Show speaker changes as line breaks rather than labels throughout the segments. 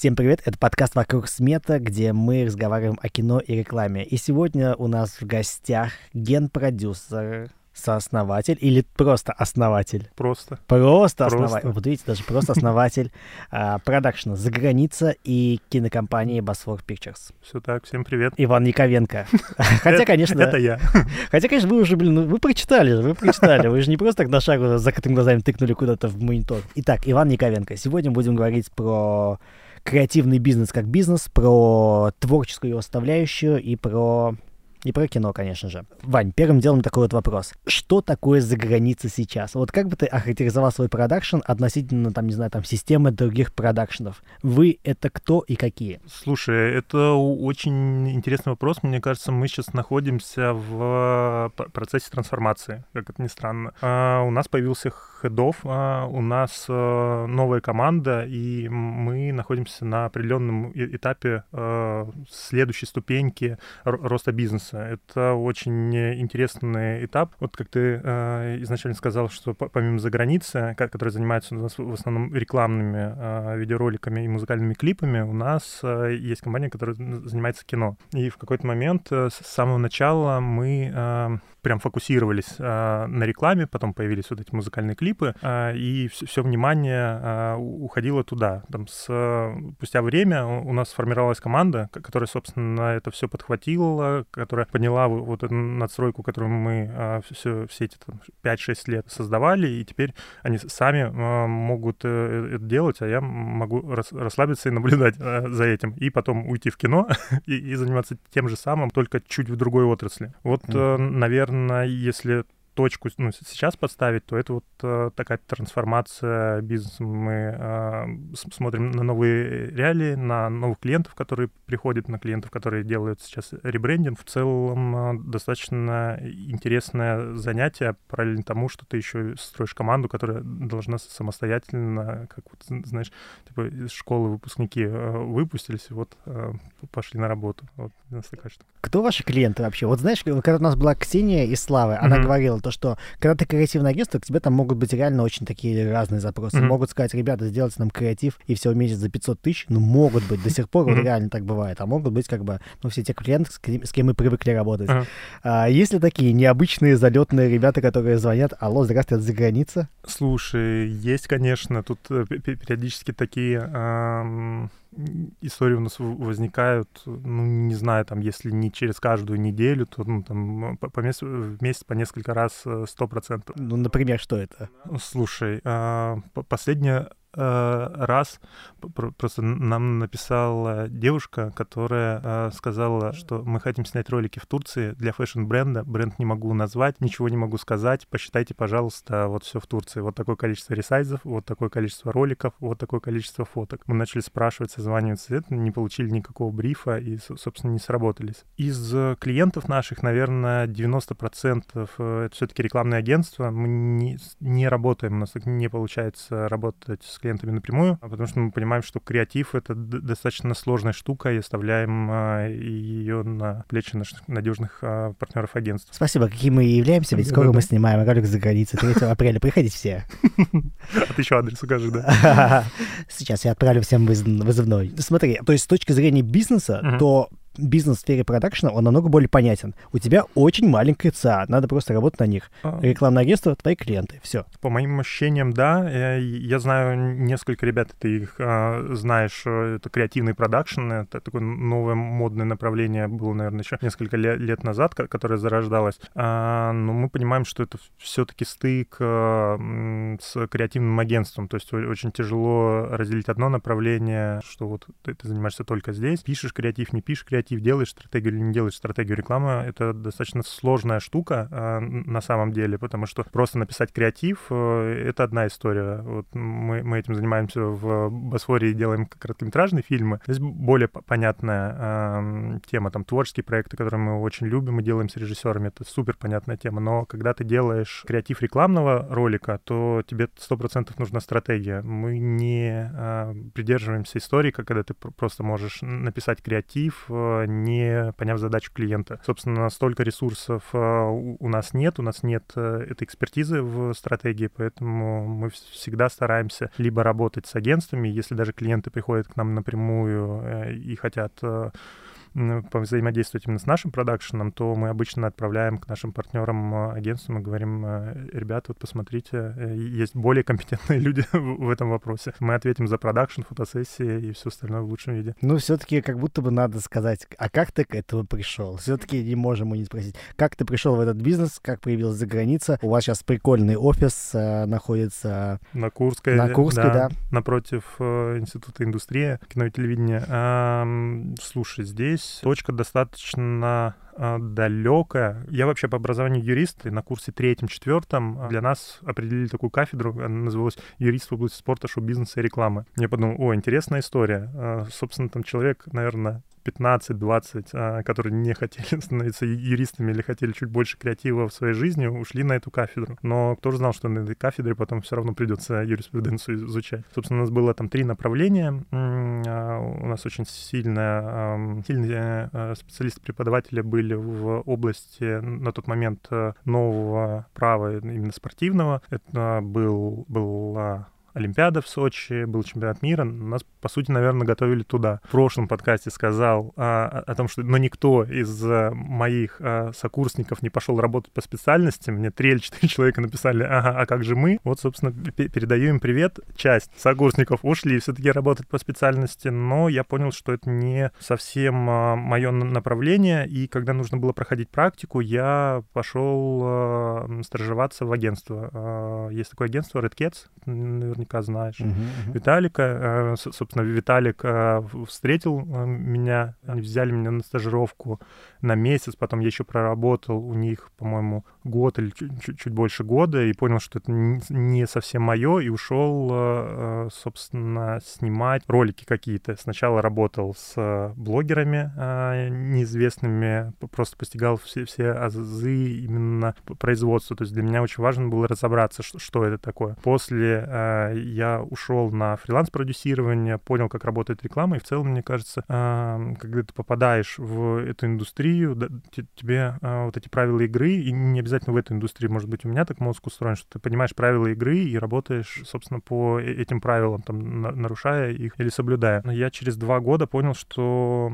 Всем привет, это подкаст «Вокруг смета», где мы разговариваем о кино и рекламе. И сегодня у нас в гостях ген-продюсер, сооснователь или просто основатель?
Просто.
Просто основатель. Вот видите, даже просто основатель а, продакшена «За граница» и кинокомпании «Босфор Pictures».
Все так, всем привет.
Иван Яковенко. Хотя, конечно...
Это я.
Хотя, конечно, вы уже, блин, ну, вы прочитали, вы прочитали. Вы же не просто так на шагу с закрытыми глазами тыкнули куда-то в монитор. Итак, Иван Яковенко. Сегодня будем говорить про креативный бизнес как бизнес, про творческую его составляющую и про и про кино, конечно же. Вань, первым делом такой вот вопрос. Что такое за граница сейчас? Вот как бы ты охарактеризовал свой продакшн относительно, там, не знаю, там, системы других продакшенов? Вы — это кто и какие?
Слушай, это очень интересный вопрос. Мне кажется, мы сейчас находимся в процессе трансформации, как это ни странно. А, у нас появился хедов, а, у нас а, новая команда, и мы находимся на определенном этапе а, следующей ступеньки роста бизнеса бизнеса. Это очень интересный этап. Вот как ты э, изначально сказал, что помимо за границы, которые занимаются у нас в основном рекламными э, видеороликами и музыкальными клипами, у нас э, есть компания, которая занимается кино. И в какой-то момент э, с самого начала мы э, прям фокусировались э, на рекламе, потом появились вот эти музыкальные клипы, э, и все, все внимание э, уходило туда. Там с, спустя время у нас сформировалась команда, которая, собственно, это все подхватила, которая поняла вот эту надстройку, которую мы э, все, все эти там, 5-6 лет создавали, и теперь они сами э, могут э, это делать, а я могу рас, расслабиться и наблюдать э, за этим, и потом уйти в кино и, и заниматься тем же самым, только чуть в другой отрасли. Вот, э, наверное, наверное, если точку ну, сейчас подставить, то это вот э, такая трансформация бизнеса. Мы э, смотрим на новые реалии, на новых клиентов, которые приходят, на клиентов, которые делают сейчас ребрендинг. В целом э, достаточно интересное занятие, параллельно тому, что ты еще строишь команду, которая должна самостоятельно, как вот, знаешь, типа из школы выпускники э, выпустились, вот э, пошли на работу. Вот у нас такая штука.
Кто ваши клиенты вообще? Вот знаешь, когда у нас была Ксения из Славы, она mm-hmm. говорила то, что когда ты креативное агентство, к тебе там могут быть реально очень такие разные запросы. Mm-hmm. Могут сказать, ребята, сделайте нам креатив и все в месяц за 500 тысяч. Ну, могут быть, до сих пор mm-hmm. вот реально так бывает. А могут быть как бы, ну, все те клиенты, с кем, с кем мы привыкли работать. Mm-hmm. А, есть ли такие необычные залетные ребята, которые звонят, алло, здравствуйте, это Заграница?
Слушай, есть, конечно. Тут э, периодически такие... Эм истории у нас возникают, ну, не знаю, там, если не через каждую неделю, то, ну, там, по, по месяц, в месяц по несколько раз э, сто процентов.
Ну, например, что это?
Слушай, а, последняя раз просто нам написала девушка, которая э, сказала, что мы хотим снять ролики в Турции для fashion-бренда. Бренд не могу назвать, ничего не могу сказать. Посчитайте, пожалуйста, вот все в Турции. Вот такое количество resize ов, вот такое количество роликов, вот такое количество фоток. Мы начали спрашивать, созваниваться, не получили никакого брифа и, собственно, не сработались. Из клиентов наших, наверное, 90% э, это все-таки рекламное агентство. Мы не, не работаем, у нас не получается работать с клиентами напрямую, а потому что мы понимаем, что креатив — это достаточно сложная штука, и оставляем а, ее на плечи наших надежных а, партнеров агентств.
Спасибо, какие мы и являемся, ведь скоро мы снимаем ролик за границей 3 апреля. Приходите все.
А ты еще адрес укажи, да?
Сейчас я отправлю всем вызывной. Смотри, то есть с точки зрения бизнеса, то бизнес в сфере продакшена, он намного более понятен. У тебя очень маленькая ЦА, надо просто работать на них. А. Рекламное агентство — твои клиенты, все.
По моим ощущениям, да. Я, знаю несколько ребят, ты их а, знаешь, э, это креативный продакшн, это такое новое модное направление было, наверное, еще несколько лет, назад, которое зарождалось. А, но мы понимаем, что это все-таки стык а, с креативным агентством, то есть очень тяжело разделить одно направление, что вот ты, ты занимаешься только здесь, пишешь креатив, не пишешь креатив, креатив, делаешь стратегию или не делаешь стратегию рекламы, это достаточно сложная штука э, на самом деле, потому что просто написать креатив э, — это одна история. Вот мы, мы этим занимаемся в Босфоре и делаем короткометражные фильмы. Здесь более понятная э, тема, там, творческие проекты, которые мы очень любим и делаем с режиссерами, это супер понятная тема, но когда ты делаешь креатив рекламного ролика, то тебе 100% нужна стратегия. Мы не э, придерживаемся истории, когда ты просто можешь написать креатив, э, не поняв задачу клиента. Собственно, столько ресурсов у нас нет, у нас нет этой экспертизы в стратегии, поэтому мы всегда стараемся либо работать с агентствами, если даже клиенты приходят к нам напрямую и хотят взаимодействовать именно с нашим продакшеном, то мы обычно отправляем к нашим партнерам, э, агентствам и говорим, э, ребята, вот посмотрите, э, есть более компетентные люди в этом вопросе. Мы ответим за продакшн, фотосессии и все остальное в лучшем виде.
Ну, все-таки как будто бы надо сказать, а как ты к этому пришел? Все-таки не можем мы не спросить, как ты пришел в этот бизнес, как появилась за граница? У вас сейчас прикольный офис э, находится...
На Курской.
На Курской, да. да.
Напротив э, Института индустрии кино и телевидения. Э, слушай, здесь здесь точка достаточно а, далекая. Я вообще по образованию юрист, и на курсе третьем-четвертом для нас определили такую кафедру, она называлась «Юрист в области спорта, шоу-бизнеса и рекламы». Я подумал, о, интересная история. А, собственно, там человек, наверное, 15-20, а, которые не хотели становиться юристами или хотели чуть больше креатива в своей жизни, ушли на эту кафедру. Но кто же знал, что на этой кафедре потом все равно придется юриспруденцию изучать. Собственно, у нас было там три направления. А, у нас очень сильная, сильные а, специалисты-преподаватели были в области на тот момент э, нового права именно спортивного. Это был, была Олимпиада в Сочи, был чемпионат мира, нас, по сути, наверное, готовили туда. В прошлом подкасте сказал а, о том, что но никто из а, моих а, сокурсников не пошел работать по специальности. Мне три или четыре человека написали, ага, а как же мы? Вот, собственно, передаю им привет. Часть сокурсников ушли все-таки работать по специальности, но я понял, что это не совсем а, мое направление, и когда нужно было проходить практику, я пошел а, стажироваться в агентство. А, есть такое агентство Red Cats, наверняка знаешь. Uh-huh, uh-huh. Виталика, э, собственно, Виталик э, встретил э, меня, они взяли меня на стажировку на месяц, потом я еще проработал у них, по-моему, год или чуть, чуть больше года, и понял, что это не совсем мое, и ушел, собственно, снимать ролики какие-то. Сначала работал с блогерами неизвестными, просто постигал все, все азы именно производства. То есть для меня очень важно было разобраться, что, что это такое. После я ушел на фриланс-продюсирование, понял, как работает реклама, и в целом, мне кажется, когда ты попадаешь в эту индустрию, тебе а, вот эти правила игры, и не обязательно в эту индустрию, может быть, у меня так мозг устроен, что ты понимаешь правила игры и работаешь, собственно, по э, этим правилам, там, нарушая их или соблюдая. Но я через два года понял, что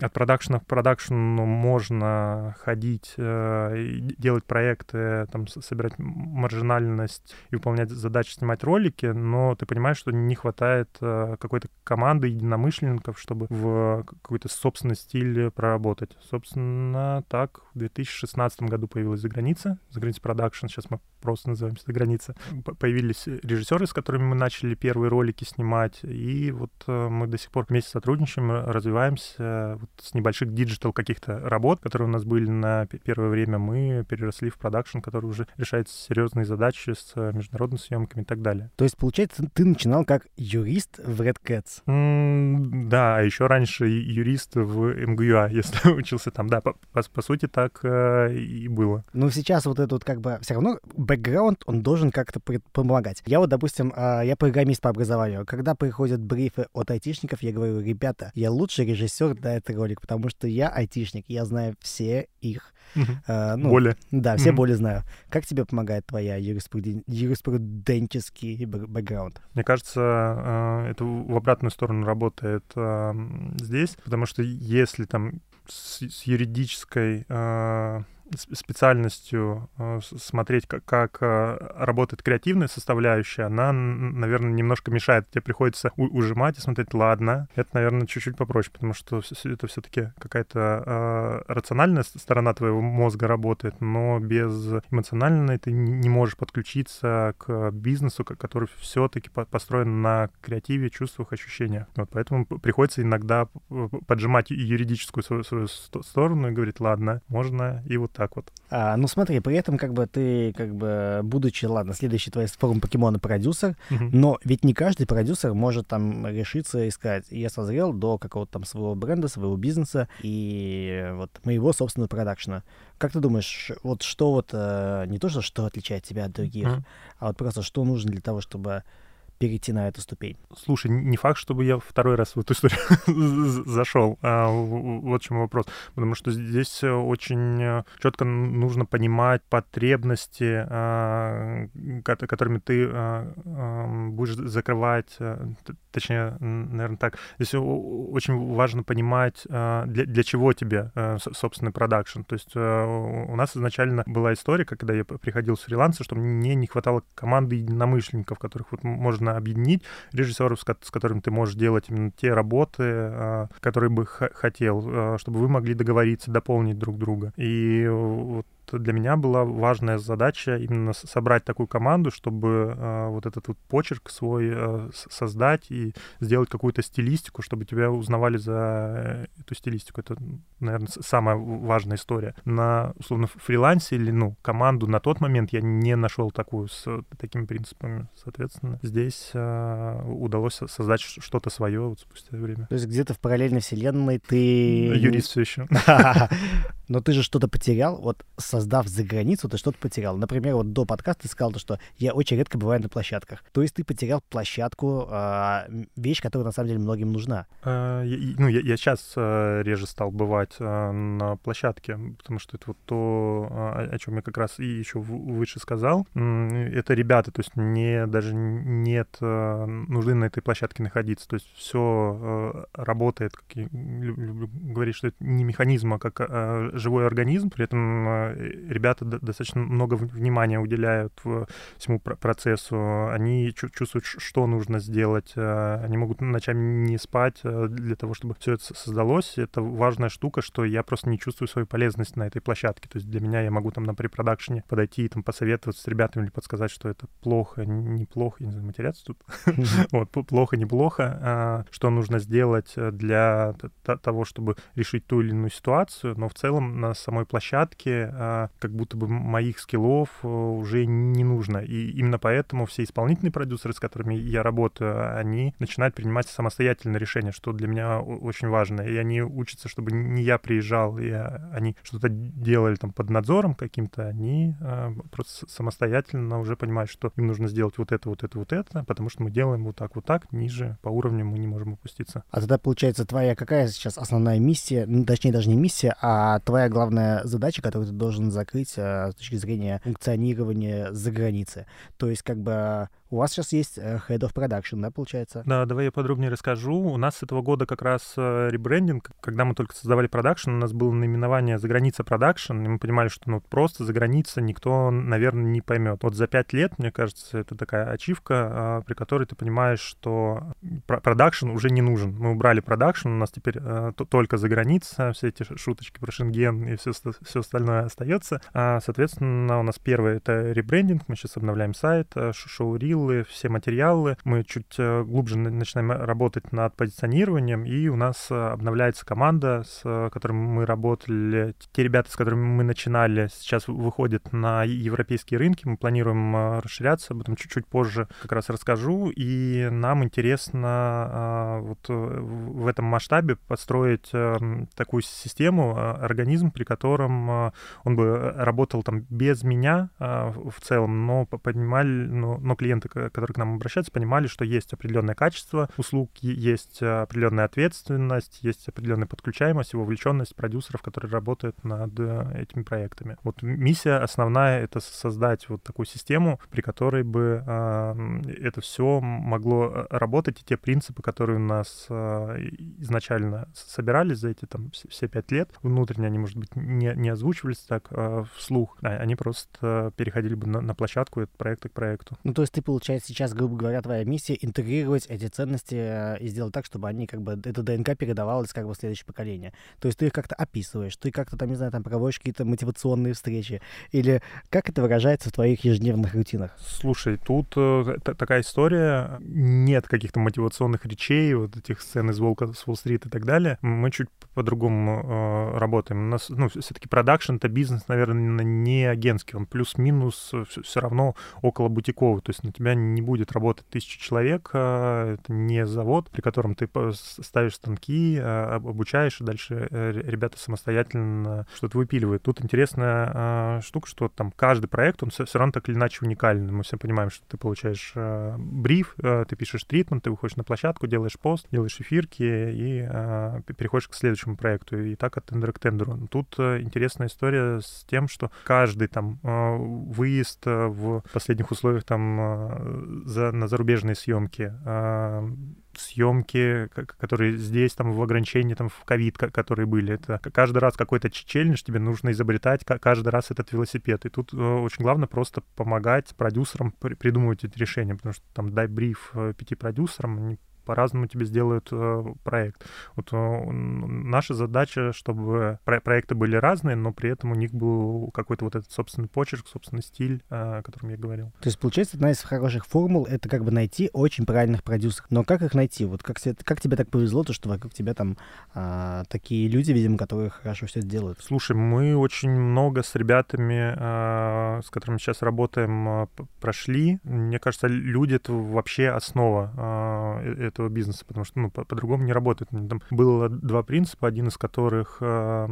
от продакшена к продакшену можно ходить, э, делать проекты, там, собирать маржинальность и выполнять задачи, снимать ролики, ролики, но ты понимаешь, что не хватает э, какой-то команды единомышленников, чтобы в какой-то собственный стиль проработать. Собственно, так в 2016 году появилась «За граница», «За граница продакшн», сейчас мы просто называемся «За граница». Появились режиссеры, с которыми мы начали первые ролики снимать, и вот э, мы до сих пор вместе сотрудничаем, развиваемся. Вот с небольших digital каких-то работ, которые у нас были на первое время, мы переросли в продакшн, который уже решает серьезные задачи с международными съемками и так далее.
То есть, получается, ты начинал как юрист в Red Cats?
Mm, да, а еще раньше юрист в МГЮА, если учился там. Да, по, по, по сути, так э, и было.
Но сейчас вот этот вот как бы все равно бэкграунд, он должен как-то помогать. Я вот, допустим, э, я программист по образованию. Когда приходят брифы от айтишников, я говорю, ребята, я лучший режиссер для этого ролика, потому что я айтишник, я знаю все их
Uh, ну, боли.
Да, все боли знаю. Как тебе помогает твоя юриспруден... юриспруденческий бэкграунд?
Мне кажется, э, это в обратную сторону работает здесь, потому что если там с, юридической э, специальностью э, смотреть, как, как э, работает креативная составляющая, она, наверное, немножко мешает. Тебе приходится ужимать и смотреть, ладно, это, наверное, чуть-чуть попроще, потому что это все-таки какая-то э, рациональная сторона твоего мозга работает, но без эмоциональной ты не можешь подключиться к бизнесу, который все-таки построен на креативе, чувствах, ощущениях. Вот поэтому приходится иногда поджимать юридическую свою, свою сторону и говорить, ладно, можно и вот так вот.
А, ну смотри, при этом как бы ты, как бы, будучи, ладно, следующий твой форум покемона продюсер, uh-huh. но ведь не каждый продюсер может там решиться и сказать, я созрел до какого-то там своего бренда, своего бизнеса и вот моего собственного продакшена. Как ты думаешь, вот что вот, э, не то, что что отличает тебя от других, uh-huh. а вот просто что нужно для того, чтобы перейти на эту ступень?
Слушай, не факт, чтобы я второй раз в эту историю зашел. А, вот в чем вопрос. Потому что здесь очень э, четко нужно понимать потребности, а, которыми ты а, будешь закрывать, э, точнее, наверное, так. Здесь очень важно понимать, для, для чего тебе э, собственный продакшн. То есть у нас изначально была история, когда я приходил с фриланса, что мне не хватало команды единомышленников, которых вот можно объединить, режиссеров, с которыми ты можешь делать именно те работы, которые бы хотел, чтобы вы могли договориться, дополнить друг друга. И вот для меня была важная задача именно собрать такую команду, чтобы э, вот этот вот почерк свой э, создать и сделать какую-то стилистику, чтобы тебя узнавали за эту стилистику. Это, наверное, самая важная история. На, условно, фрилансе или, ну, команду на тот момент я не нашел такую с такими принципами. Соответственно, здесь э, удалось создать что-то свое вот спустя время.
То есть где-то в параллельной вселенной ты...
Юрист все еще.
Но ты же что-то потерял, вот создав за границу, ты что-то потерял. Например, вот до подкаста ты сказал, что я очень редко бываю на площадках. То есть ты потерял площадку, э, вещь, которая на самом деле многим нужна.
Э, я, ну, я, я сейчас э, реже стал бывать э, на площадке, потому что это вот то, э, о чем я как раз и еще выше сказал. Это ребята, то есть не даже нет нужды на этой площадке находиться. То есть все работает, как я люблю говорить, что это не механизм, а как э, живой организм, при этом э, ребята достаточно много внимания уделяют всему процессу, они чувствуют, что нужно сделать, э, они могут ночами не спать э, для того, чтобы все это создалось. Это важная штука, что я просто не чувствую свою полезность на этой площадке. То есть для меня я могу там на препродакшене подойти и там посоветоваться с ребятами или подсказать, что это плохо, неплохо, я не знаю, матеряться тут. Вот, плохо, неплохо, а что нужно сделать для того, чтобы решить ту или иную ситуацию, но в целом на самой площадке а, как будто бы моих скиллов э, уже не нужно. И именно поэтому все исполнительные продюсеры, с которыми я работаю, они начинают принимать самостоятельные решения, что для меня очень важно. И они учатся, чтобы не я приезжал, и они что-то делали там под надзором каким-то, они а, просто самостоятельно уже понимают, что им нужно сделать вот это, вот это, вот это, потому что мы делаем вот так, вот так, ниже по уровню мы не можем опуститься.
А тогда, получается, твоя какая сейчас основная миссия, точнее, даже не миссия, а твоя главная задача, которую ты должен закрыть а, с точки зрения функционирования за границей. То есть, как бы у вас сейчас есть э, Head of Production, да, получается?
Да, давай я подробнее расскажу. У нас с этого года как раз э, ребрендинг. Когда мы только создавали продакшн, у нас было наименование «За граница продакшн», и мы понимали, что ну, просто за граница никто, наверное, не поймет. Вот за пять лет, мне кажется, это такая ачивка, а, при которой ты понимаешь, что продакшн уже не нужен. Мы убрали продакшн, у нас теперь э, только Заграница, все эти шуточки про Шенген и все, все остальное остается. А, соответственно, у нас первое — это ребрендинг, мы сейчас обновляем сайт, showreel, файлы, все материалы. Мы чуть э, глубже начинаем работать над позиционированием, и у нас э, обновляется команда, с э, которой мы работали. Те ребята, с которыми мы начинали, сейчас выходят на европейские рынки. Мы планируем расширяться, об этом чуть-чуть позже как раз расскажу. И нам интересно вот в этом масштабе построить такую систему, организм, при котором он бы работал там без меня в целом, но понимали, но, но клиенты которые к нам обращаются, понимали, что есть определенное качество услуг, есть определенная ответственность, есть определенная подключаемость и вовлеченность продюсеров, которые работают над э, этими проектами. Вот миссия основная — это создать вот такую систему, при которой бы э, это все могло э, работать, и те принципы, которые у нас э, изначально собирались за эти там все пять лет, внутренне они, может быть, не, не озвучивались так э, вслух, а они просто переходили бы на, на площадку от проекта к проекту.
Ну, то есть ты, получается, сейчас, грубо говоря, твоя миссия интегрировать эти ценности э, и сделать так, чтобы они как бы, эта ДНК передавалась как бы в следующее поколение. То есть ты их как-то описываешь, ты как-то там, не знаю, там проводишь какие-то мотивационные встречи, или как это выражается в твоих ежедневных рутинах?
Слушай, тут э, такая история, нет каких-то мотивационных речей, вот этих сцен из «Волка с Уолл-стрит» и так далее. Мы чуть по-другому э, работаем. Нас, ну, все-таки продакшн — это бизнес, наверное, не агентский, он плюс-минус все равно около бутиковый, то есть на тебя не будет работать тысячи человек, это не завод, при котором ты ставишь станки, обучаешь, и дальше ребята самостоятельно что-то выпиливают. Тут интересная штука, что там каждый проект, он все равно так или иначе уникальный. Мы все понимаем, что ты получаешь бриф, ты пишешь тритмент, ты выходишь на площадку, делаешь пост, делаешь эфирки и переходишь к следующему проекту, и так от тендера к тендеру. Тут э, интересная история с тем, что каждый там э, выезд э, в последних условиях там за, на зарубежные съемки, съемки, которые здесь, там, в ограничении, там, в ковид, которые были. Это каждый раз какой-то челлендж тебе нужно изобретать, каждый раз этот велосипед. И тут очень главное просто помогать продюсерам придумывать эти решения, потому что там дай бриф пяти продюсерам, они по-разному тебе сделают э, проект. Вот э, наша задача, чтобы про проекты были разные, но при этом у них был какой-то вот этот собственный почерк, собственный стиль, э, о котором я говорил.
То есть, получается, одна из хороших формул — это как бы найти очень правильных продюсеров. Но как их найти? Вот как, как тебе так повезло, то, что вокруг тебя там а, такие люди, видимо, которые хорошо все делают?
Слушай, мы очень много с ребятами, а, с которыми сейчас работаем, а, прошли. Мне кажется, люди — это вообще основа а, этого бизнеса, потому что ну, по-другому не работает. Там было два принципа, один из которых э,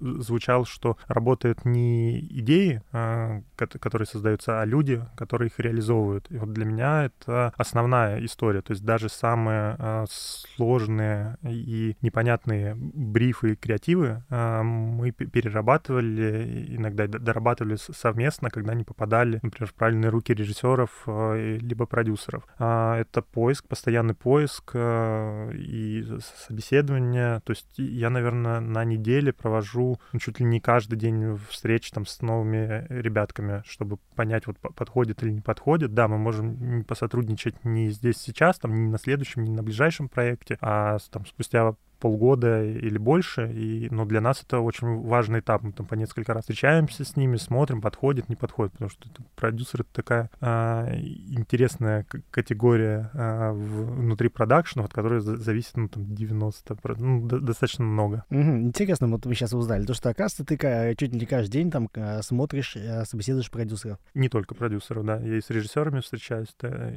звучал, что работают не идеи, э, которые создаются, а люди, которые их реализовывают. И вот для меня это основная история. То есть даже самые э, сложные и непонятные брифы и креативы э, мы перерабатывали, иногда дорабатывали совместно, когда не попадали, например, в правильные руки режиссеров э, либо продюсеров. Э, это поиск постоянно постоянный поиск э, и собеседование. То есть я, наверное, на неделе провожу ну, чуть ли не каждый день встреч там с новыми ребятками, чтобы понять, вот подходит или не подходит. Да, мы можем посотрудничать не здесь сейчас, там, не на следующем, не на ближайшем проекте, а там спустя полгода или больше, и, но для нас это очень важный этап. Мы там по несколько раз встречаемся с ними, смотрим, подходит, не подходит, потому что это, продюсер — это такая а, интересная категория а, внутри продакшена, от которой зависит, ну, там, 90, ну, достаточно много.
Угу. Интересно, вот мы сейчас узнали, то, что, оказывается, ты чуть не каждый день там смотришь, э, собеседуешь продюсеров.
Не только продюсеров, да, я и с режиссерами встречаюсь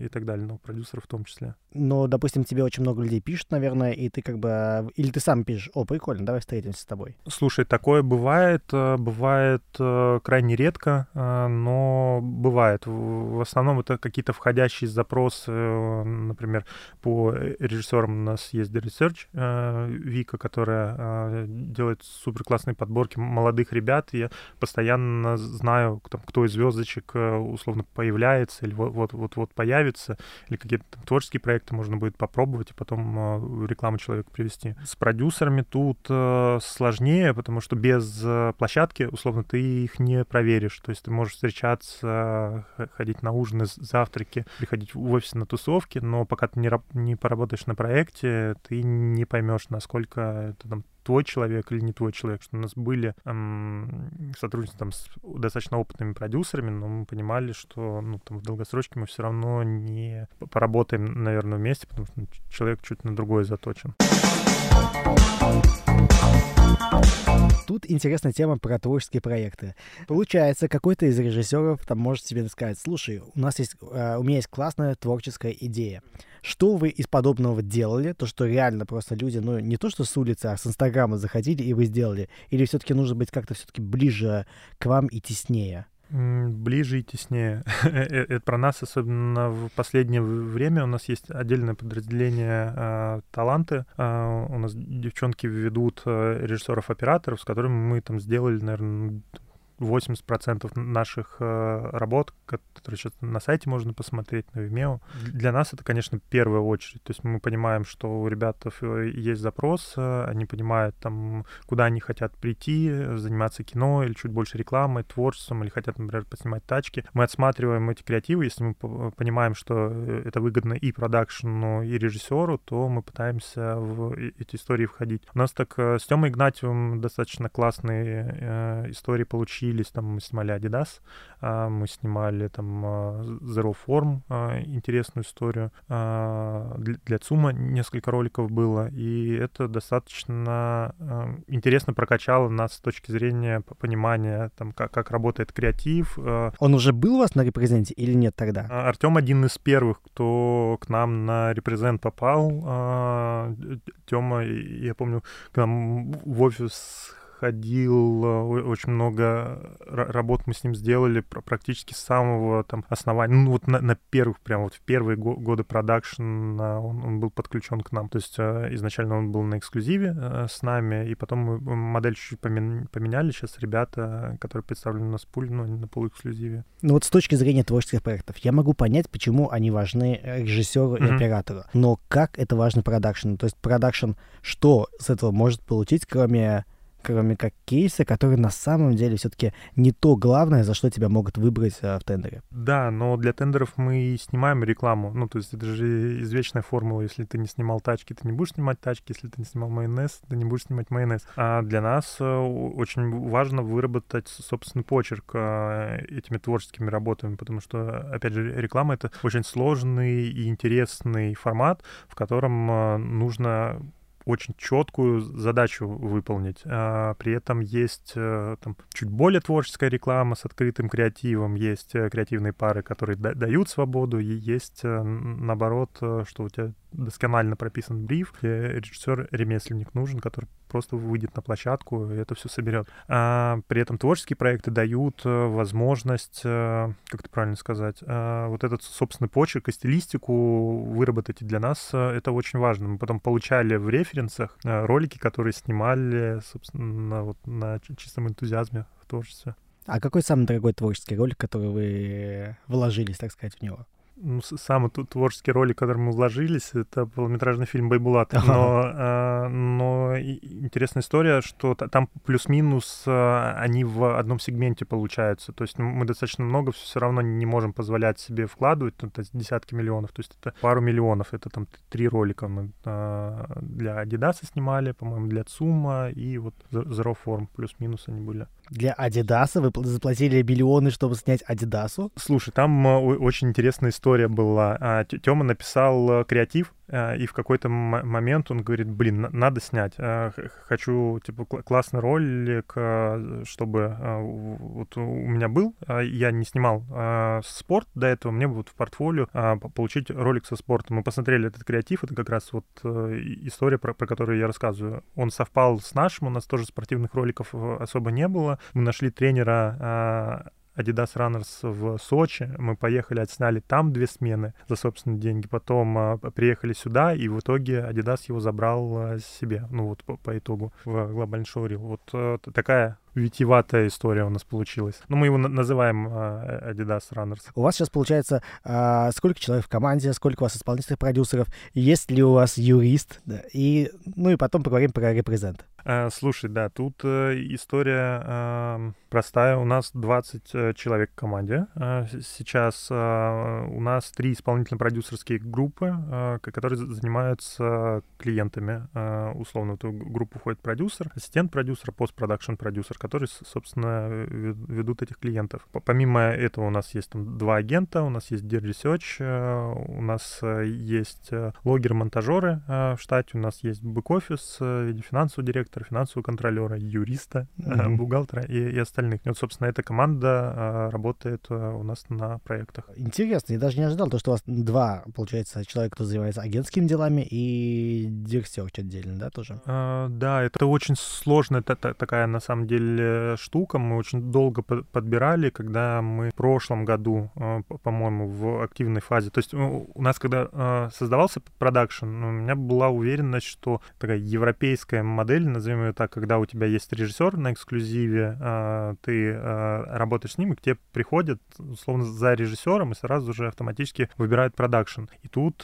и так далее, но продюсеров в том числе.
Но, допустим, тебе очень много людей пишут, наверное, и ты как бы или ты сам пишешь, о, прикольно, давай встретимся с тобой?
Слушай, такое бывает, э, бывает э, крайне редко, э, но бывает. В основном это какие-то входящие запросы, например, по режиссерам у нас есть The Research, Вика, которая делает супер классные подборки молодых ребят, я постоянно знаю, там, кто из звездочек условно появляется или вот-вот появится, или какие-то творческие проекты можно будет попробовать и потом рекламу человека привести. С продюсерами тут э, сложнее, потому что без э, площадки, условно, ты их не проверишь. То есть ты можешь встречаться, ходить на ужины, завтраки, приходить в офис на тусовки, но пока ты не, не поработаешь на проекте, ты не поймешь, насколько это там твой человек или не твой человек, что у нас были эм, сотрудничества там с достаточно опытными продюсерами, но мы понимали, что ну, там, в долгосрочке мы все равно не поработаем, наверное, вместе, потому что человек чуть на другое заточен.
Тут интересная тема про творческие проекты. Получается, какой-то из режиссеров там может себе сказать, слушай, у нас есть, э, у меня есть классная творческая идея. Что вы из подобного делали? То, что реально просто люди, ну, не то, что с улицы, а с Инстаграма заходили и вы сделали? Или все-таки нужно быть как-то все-таки ближе к вам и теснее?
Ближе и теснее. Э, э, это про нас, особенно в последнее время. У нас есть отдельное подразделение э, таланты. Э, у нас девчонки ведут э, режиссеров-операторов, с которыми мы там сделали, наверное, 80% наших э, работ, которые сейчас на сайте можно посмотреть, на Vimeo. Для нас это, конечно, первая очередь. То есть мы понимаем, что у ребят э, есть запрос, э, они понимают, там, куда они хотят прийти, заниматься кино или чуть больше рекламой, творчеством, или хотят, например, поснимать тачки. Мы отсматриваем эти креативы, если мы понимаем, что это выгодно и продакшену, и режиссеру, то мы пытаемся в эти истории входить. У нас так с Тёмой Игнатьевым достаточно классные истории получились учились, там мы снимали Adidas, а, мы снимали там Zero Form, интересную историю. Для ЦУМа несколько роликов было, и это достаточно интересно прокачало нас с точки зрения понимания, там, как, как работает креатив.
Он уже был у вас на репрезенте или нет тогда?
Артем один из первых, кто к нам на репрезент попал. Тёма, я помню, к нам в офис ходил, э, очень много работ мы с ним сделали практически с самого там основания, ну вот на, на первых, прям вот в первые годы продакшена он, он был подключен к нам. То есть э, изначально он был на эксклюзиве э, с нами, и потом мы модель чуть-чуть поменяли. Сейчас ребята, которые представлены на спуль, ну, на полуэксклюзиве.
Ну вот с точки зрения творческих проектов, я могу понять, почему они важны режиссеру mm-hmm. и оператору. Но как это важно продакшену? То есть продакшн что с этого может получить, кроме кроме как кейса, который на самом деле все-таки не то главное, за что тебя могут выбрать а, в тендере.
Да, но для тендеров мы снимаем рекламу. Ну, то есть это же извечная формула. Если ты не снимал тачки, ты не будешь снимать тачки. Если ты не снимал майонез, ты не будешь снимать майонез. А для нас э, очень важно выработать собственный почерк э, этими творческими работами, потому что, опять же, реклама — это очень сложный и интересный формат, в котором э, нужно очень четкую задачу выполнить. А, при этом есть э, там, чуть более творческая реклама с открытым креативом, есть э, креативные пары, которые дают свободу, и есть э, наоборот, что у тебя досконально прописан бриф, режиссер-ремесленник нужен, который просто выйдет на площадку и это все соберет. А при этом творческие проекты дают э, возможность, э, как это правильно сказать, э, вот этот собственный почерк и стилистику выработать. И для нас это очень важно. Мы потом получали в референсах ролики, которые снимали, собственно, вот на чистом энтузиазме в творчестве.
А какой самый дорогой творческий ролик, который вы вложились, так сказать, в него?
Ну, самый тут творческий ролик, который мы вложились, это полнометражный фильм «Байбулат». Ага. Но, э, но интересная история, что там плюс-минус э, они в одном сегменте получаются. То есть мы достаточно много все равно не можем позволять себе вкладывать, ну, то есть десятки миллионов. То есть это пару миллионов, это там три ролика мы э, для Adidas снимали, по-моему, для ЦУМа и вот Zero Form плюс-минус они были.
Для Адидаса вы заплатили миллионы, чтобы снять Адидасу?
Слушай, там очень интересная история была. А, Тёма написал э, креатив и в какой-то момент он говорит, блин, надо снять, а, хочу, типа, классный ролик, а, чтобы вот у меня был, я не снимал спорт до этого, мне вот в портфолио получить ролик со спортом. Мы посмотрели этот креатив, это как раз вот э, история, про, про которую я рассказываю. Он совпал с нашим, у нас тоже спортивных роликов э, особо не было. Мы нашли тренера Adidas Runners в Сочи. Мы поехали, отсняли там две смены за собственные деньги. Потом а, приехали сюда, и в итоге Adidas его забрал а, себе. Ну вот по, по итогу в глобальный шоурил. Вот а, такая витиватая история у нас получилась. Ну, мы его называем uh, Adidas Runners.
У вас сейчас получается uh, сколько человек в команде, сколько у вас исполнительных продюсеров, есть ли у вас юрист, да, и, ну и потом поговорим про репрезент.
Uh, слушай, да, тут uh, история uh, простая. У нас 20 человек в команде. Сейчас у нас три исполнительно-продюсерские группы, которые занимаются клиентами. Условно, в эту группу входит продюсер, ассистент продюсера, постпродакшн продюсер, которые, собственно, ведут этих клиентов. Помимо этого у нас есть там два агента, у нас есть Research, э, у нас э, есть э, логеры-монтажеры в штате, у нас есть бэк-офис в виде финансового директора, финансового контролера, юриста, mm-hmm. бухгалтера и, и остальных. И вот, собственно, эта команда работает у нас на проектах.
Интересно, я даже не ожидал, то, что у вас два, получается, человека, кто занимается агентскими делами и Research отдельно, да, тоже?
А, да, это очень сложная такая, на самом деле, штука. Мы очень долго подбирали, когда мы в прошлом году, э, по-моему, в активной фазе. То есть у нас, когда э, создавался продакшн, у меня была уверенность, что такая европейская модель, назовем ее так, когда у тебя есть режиссер на эксклюзиве, э, ты работаешь с ним, и к тебе приходят, условно, за режиссером и сразу же автоматически выбирают продакшн. И тут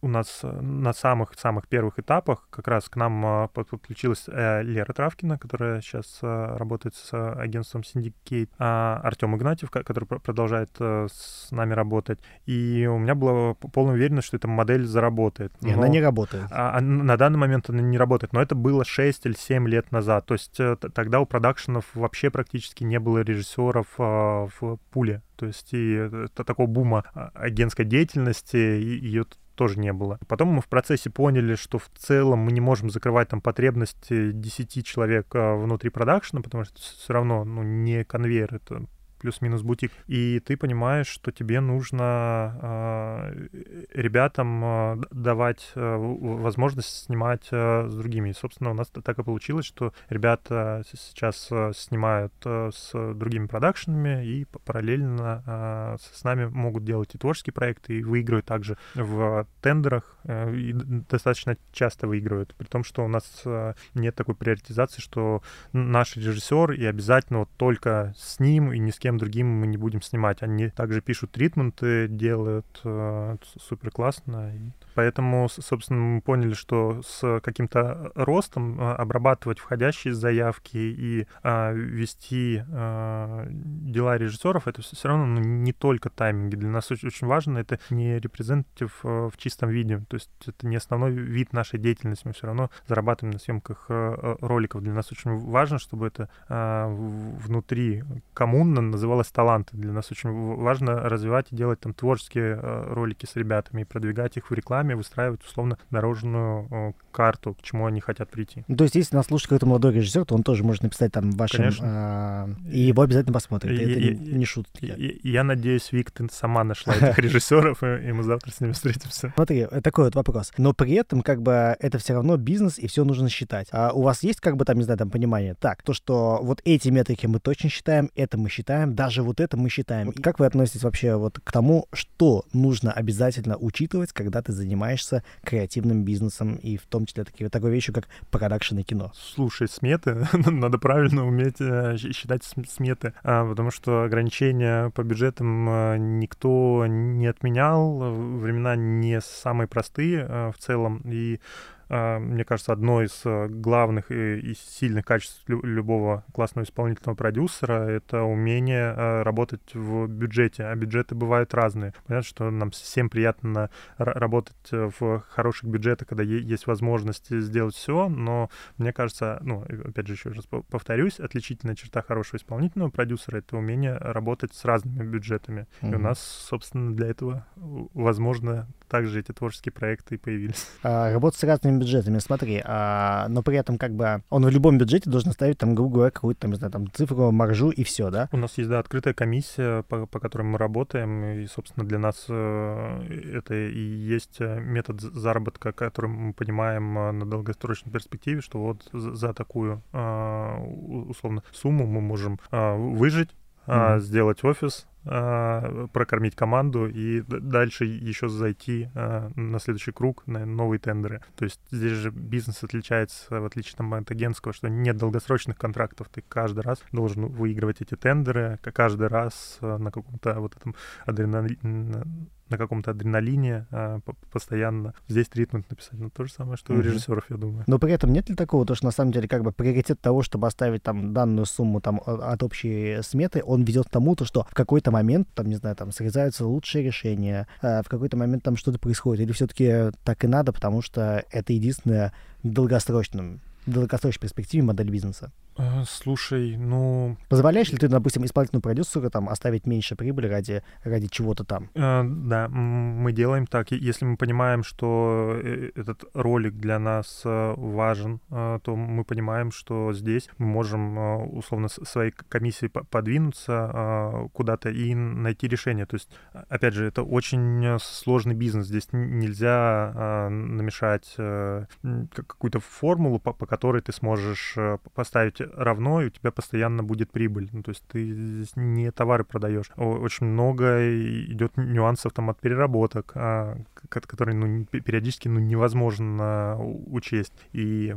у нас на самых-самых первых этапах как раз к нам подключилась Лера Травкина, которая сейчас работает с агентством Syndicate, а Артем Игнатьев, который продолжает с нами работать. И у меня была полная уверенность, что эта модель заработает.
И она не работает.
А, а на данный момент она не работает, но это было 6 или 7 лет назад. То есть тогда у продакшенов вообще практически не было режиссеров в пуле. То есть и это такого бума а, агентской деятельности, ее тоже не было. Потом мы в процессе поняли, что в целом мы не можем закрывать там потребности 10 человек а, внутри продакшена, потому что все равно ну, не конвейер, это плюс-минус бутик, и ты понимаешь, что тебе нужно э, ребятам э, давать э, возможность снимать э, с другими. И, собственно, у нас так и получилось, что ребята сейчас э, снимают э, с другими продакшенами и параллельно э, с нами могут делать и творческие проекты, и выигрывают также в тендерах, э, и достаточно часто выигрывают, при том, что у нас э, нет такой приоритизации, что наш режиссер и обязательно вот только с ним и ни с кем кем другим мы не будем снимать. Они также пишут тритменты, делают э, супер классно. Поэтому, собственно, мы поняли, что с каким-то ростом э, обрабатывать входящие заявки и э, вести э, дела режиссеров, это все равно ну, не только тайминги. Для нас очень, очень важно, это не репрезентатив э, в чистом виде, то есть это не основной вид нашей деятельности, мы все равно зарабатываем на съемках э, роликов. Для нас очень важно, чтобы это э, внутри коммунно называлось таланты. Для нас очень важно развивать и делать там творческие э, ролики с ребятами и продвигать их в рекламе, выстраивать условно дорожную э, карту, к чему они хотят прийти.
То есть, если нас слушает какой-то молодой режиссер, то он тоже может написать там вашем... А, и его обязательно посмотрит. это и, не шутки.
Я надеюсь, Вик, ты сама нашла этих режиссеров, и мы завтра с ними встретимся.
Смотри, такой вот вопрос. Но при этом, как бы, это все равно бизнес, и все нужно считать. А у вас есть, как бы, там, не знаю, там, понимание? Так, то, что вот эти метрики мы точно считаем, это мы считаем, даже вот это мы считаем. И как вы относитесь вообще вот к тому, что нужно обязательно учитывать, когда ты занимаешься креативным бизнесом, и в том числе такие, такой вещи, как продакшн и кино?
Слушай, сметы, надо правильно уметь э, считать сметы, а, потому что ограничения по бюджетам э, никто не отменял, времена не самые простые э, в целом, и мне кажется, одно из э, главных и сильных качеств любого классного исполнительного продюсера — это умение э, работать в бюджете. А бюджеты бывают разные. Понятно, что нам всем приятно работать э, в хороших бюджетах, когда есть возможность сделать все, но мне кажется, ну, опять же, еще раз повторюсь, отличительная черта хорошего исполнительного продюсера — это умение работать с разными бюджетами. Mm-hmm. И у нас, собственно, для этого, возможно, также эти творческие проекты и появились.
А, работать с разными бюджетами, смотри, а, но при этом как бы он в любом бюджете должен ставить там, грубо говоря, какую-то там, не знаю, там цифру, маржу и все, да?
У нас есть, да, открытая комиссия, по, по которой мы работаем, и, собственно, для нас э, это и есть э, метод заработка, который мы понимаем э, на долгосрочной перспективе, что вот за такую, условно, сумму мы можем выжить, mm-hmm. сделать офис, а, прокормить команду и дальше еще зайти а, на следующий круг, на новые тендеры. То есть здесь же бизнес отличается, в отличие там, от агентского, что нет долгосрочных контрактов. Ты каждый раз должен выигрывать эти тендеры, каждый раз на каком-то вот этом адреналине на каком-то адреналине а, постоянно. Здесь тритмент написать, ну то же самое, что угу. у режиссеров, я думаю.
Но при этом нет ли такого, то что на самом деле как бы приоритет того, чтобы оставить там данную сумму там от общей сметы, он ведет к тому, то, что в какой-то момент, там, не знаю, там срезаются лучшие решения, а в какой-то момент там что-то происходит, или все-таки так и надо, потому что это единственное долгосрочным долгосрочной перспективе модель бизнеса?
Э, слушай, ну...
Позволяешь ли ты, допустим, исполнительному продюсеру там оставить меньше прибыли ради, ради чего-то там?
Э, да, мы делаем так. Если мы понимаем, что э, этот ролик для нас э, важен, то мы понимаем, что здесь мы можем условно своей комиссией подвинуться куда-то и найти решение. То есть, опять же, это очень сложный бизнес. Здесь нельзя намешать какую-то формулу, по которой ты сможешь поставить равно, и у тебя постоянно будет прибыль. Ну, то есть ты здесь не товары продаешь. Очень много идет нюансов там от переработок, а, которые ну, периодически ну, невозможно учесть и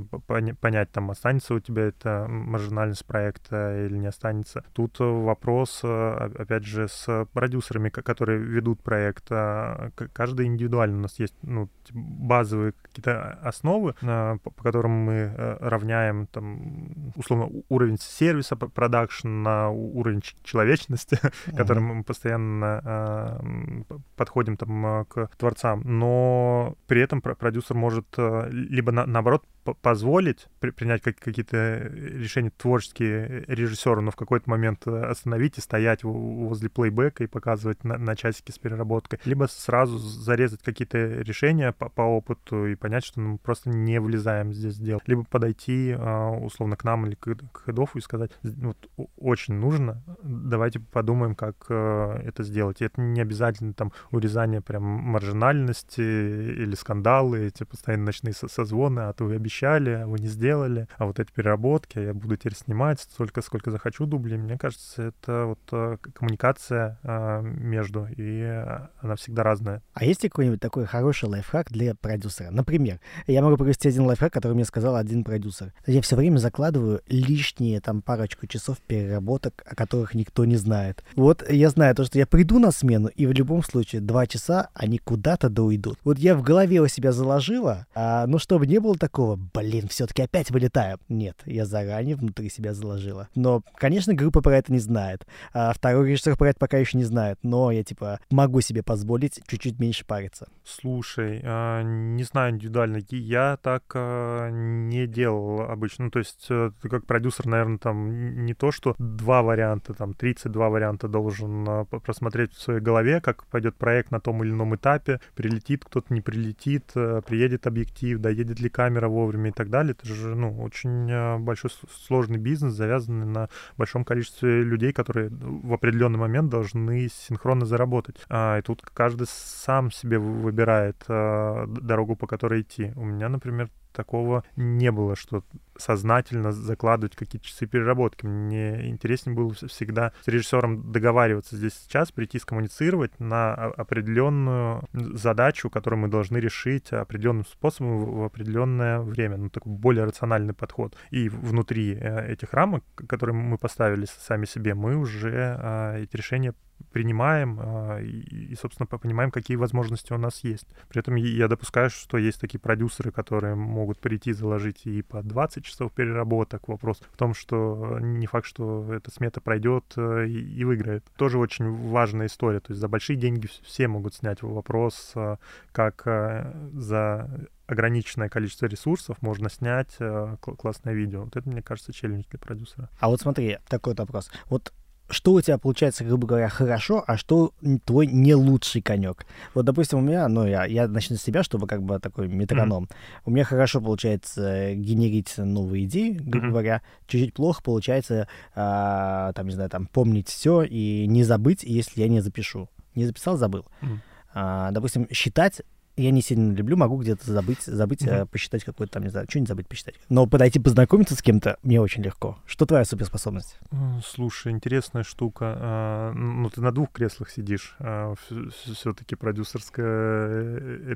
понять, там останется у тебя это маржинальность проекта или не останется. Тут вопрос, опять же, с продюсерами, которые ведут проект. А, каждый индивидуально у нас есть ну, базовые какие-то основы, по которым мы э, равняем там условно уровень сервиса продакшн на уровень человечности, mm-hmm. которым мы постоянно э, подходим там э, к творцам, но при этом продюсер может э, либо на, наоборот позволить при, принять как, какие-то решения творческие режиссеру, но в какой-то момент э, остановить и стоять возле плейбека и показывать на, на часики с переработкой, либо сразу зарезать какие-то решения по, по опыту и понять, что мы просто не влезаем здесь в дело, либо подойти условно к нам или к, к хедофу и сказать, вот очень нужно, давайте подумаем, как э, это сделать. И это не обязательно там урезание прям маржинальности или скандалы, эти постоянно ночные созвоны, а то вы обещали, вы не сделали, а вот эти переработки, я буду теперь снимать столько, сколько захочу дублей. Мне кажется, это вот э, коммуникация а, между, и она всегда разная.
А есть ли какой-нибудь такой хороший лайфхак для продюсера? Например, я могу привести один лайфхак, который мне сказал один продюсер. Я все время закладываю лишние там парочку часов переработок, о которых никто не знает. Вот я знаю то, что я приду на смену, и в любом случае два часа они куда-то да уйдут. Вот я в голове у себя заложила, а, ну чтобы не было такого, блин, все-таки опять вылетаю. Нет, я заранее внутри себя заложила. Но, конечно, группа про это не знает. А второй режиссер про это пока еще не знает. Но я, типа, могу себе позволить чуть-чуть меньше париться.
Слушай, а, не знаю индивидуально, я так а, не делал обычно. Ну, то есть э, ты как продюсер, наверное, там не то, что два варианта, там 32 варианта должен а, просмотреть в своей голове, как пойдет проект на том или ином этапе, прилетит кто-то, не прилетит, э, приедет объектив, доедет ли камера вовремя, вовремя и так далее. Это же, ну, очень а, большой сложный бизнес, завязанный на большом количестве людей, которые в определенный момент должны синхронно заработать. А, и тут каждый сам себе выбирает а, дорогу, по которой идти. У меня, например, такого не было, что сознательно закладывать какие-то часы переработки. Мне интереснее было всегда с режиссером договариваться здесь сейчас, прийти скоммуницировать на определенную задачу, которую мы должны решить определенным способом в определенное время. Ну, такой более рациональный подход. И внутри э, этих рамок, которые мы поставили сами себе, мы уже а, эти решения принимаем а, и, собственно, понимаем, какие возможности у нас есть. При этом я допускаю, что есть такие продюсеры, которые могут прийти, заложить и по 20 часов переработок. Вопрос в том, что не факт, что эта смета пройдет э, и, выиграет. Тоже очень важная история. То есть за большие деньги все могут снять вопрос, э, как э, за ограниченное количество ресурсов можно снять классное видео. Вот это, мне кажется, челлендж для продюсера.
А вот смотри, такой вот вопрос. Вот что у тебя получается, грубо говоря, хорошо, а что твой не лучший конек. Вот, допустим, у меня, ну, я, я начну с себя, чтобы как бы такой метроном. Mm-hmm. У меня хорошо получается генерить новые идеи, грубо mm-hmm. говоря. Чуть-чуть плохо получается, а, там, не знаю, там, помнить все и не забыть, если я не запишу. Не записал, забыл. Mm-hmm. А, допустим, считать я не сильно люблю, могу где-то забыть, забыть, mm-hmm. посчитать какой-то там, не знаю, что-нибудь забыть посчитать. Но подойти познакомиться с кем-то мне очень легко. Что твоя суперспособность?
Слушай, интересная штука. А, ну, ты на двух креслах сидишь, а, все-таки продюсерская, э.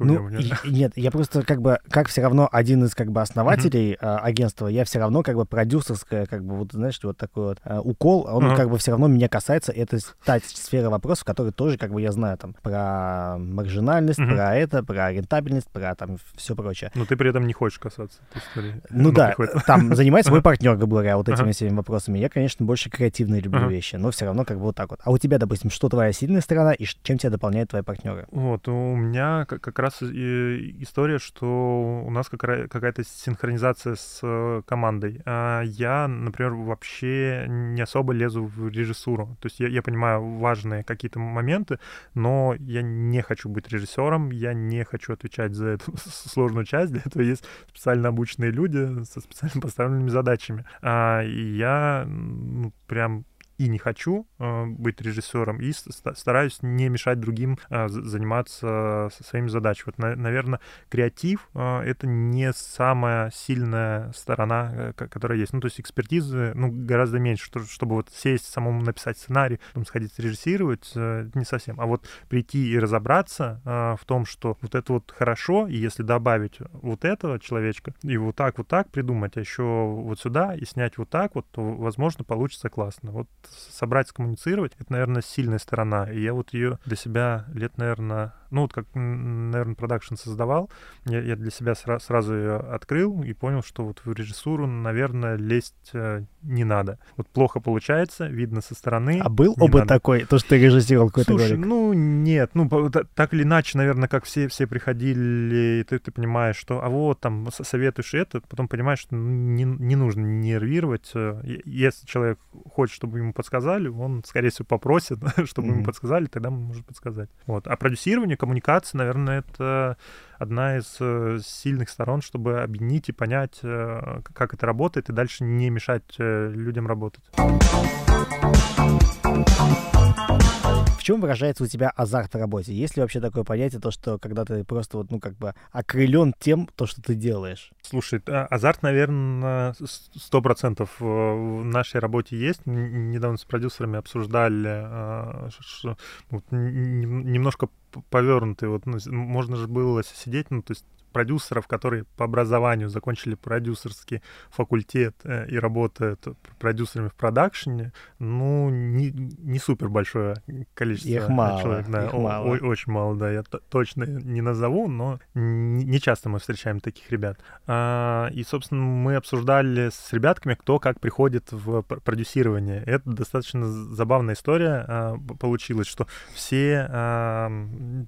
Ну, я нет, я просто как бы, как все равно один из как бы основателей mm-hmm. агентства, я все равно как бы продюсерская, как бы вот, знаешь, вот такой вот укол, он mm-hmm. как бы все равно меня касается. Это та сфера вопросов, которые тоже как бы я знаю там про маржинальность, угу. про это, про рентабельность, про там все прочее.
Но ты при этом не хочешь касаться этой истории.
Ну, ну да, там занимается мой партнер, грубо говоря, вот этими всеми вопросами. Я, конечно, больше креативные люблю вещи, но все равно как бы вот так вот. А у тебя, допустим, что твоя сильная сторона и чем тебя дополняют твои партнеры?
Вот, у меня как раз история, что у нас какая-то синхронизация с э, командой. А я, например, вообще не особо лезу в режиссуру. То есть я, я понимаю важные какие-то моменты, но я не хочу быть быть режиссером, я не хочу отвечать за эту сложную часть, для этого есть специально обученные люди со специально поставленными задачами. А, и я ну, прям и не хочу э, быть режиссером, и стараюсь не мешать другим э, заниматься своими задачами. Вот, наверное, креатив — это не самая сильная сторона, которая есть. Ну, то есть экспертизы, ну, гораздо меньше, чтобы вот сесть, самому написать сценарий, потом сходить режиссировать, не совсем. А вот прийти и разобраться в том, что вот это вот хорошо, и если добавить вот этого человечка, и вот так, вот так придумать, а еще вот сюда, и снять вот так вот, то, возможно, получится классно. Вот собрать, скоммуницировать, это, наверное, сильная сторона. И я вот ее для себя лет, наверное, ну вот как, наверное, продакшн создавал, я, я для себя сра- сразу ее открыл и понял, что вот в режиссуру, наверное, лезть э, не надо. Вот плохо получается, видно со стороны.
А был опыт надо. такой, то, что ты режиссировал какой-то
Слушай, ролик? ну нет, ну так или иначе, наверное, как все, все приходили, и ты, ты понимаешь, что а вот там советуешь это, потом понимаешь, что не, не нужно нервировать. Э, если человек хочет, чтобы ему подсказали, он, скорее всего, попросит, чтобы mm-hmm. ему подсказали, тогда он может подсказать. Вот. А продюсирование, коммуникация, наверное, это одна из э, сильных сторон, чтобы объединить и понять, э, как это работает, и дальше не мешать людям работать.
В чем выражается у тебя азарт в работе? Есть ли вообще такое понятие, то, что когда ты просто вот, ну, как бы окрылен тем, то, что ты делаешь?
Слушай, азарт, наверное, сто процентов в нашей работе есть. Недавно с продюсерами обсуждали, а, что вот, немножко повернутый. Вот, ну, можно же было сидеть, ну, то есть продюсеров, которые по образованию закончили продюсерский факультет э, и работают продюсерами в продакшене, ну, не, не супер большое количество
их мало, человек.
Да,
их о, мало.
О, очень мало, да, я точно не назову, но не, не часто мы встречаем таких ребят. А, и, собственно, мы обсуждали с ребятками, кто как приходит в продюсирование. Это достаточно забавная история а, получилась, что все а,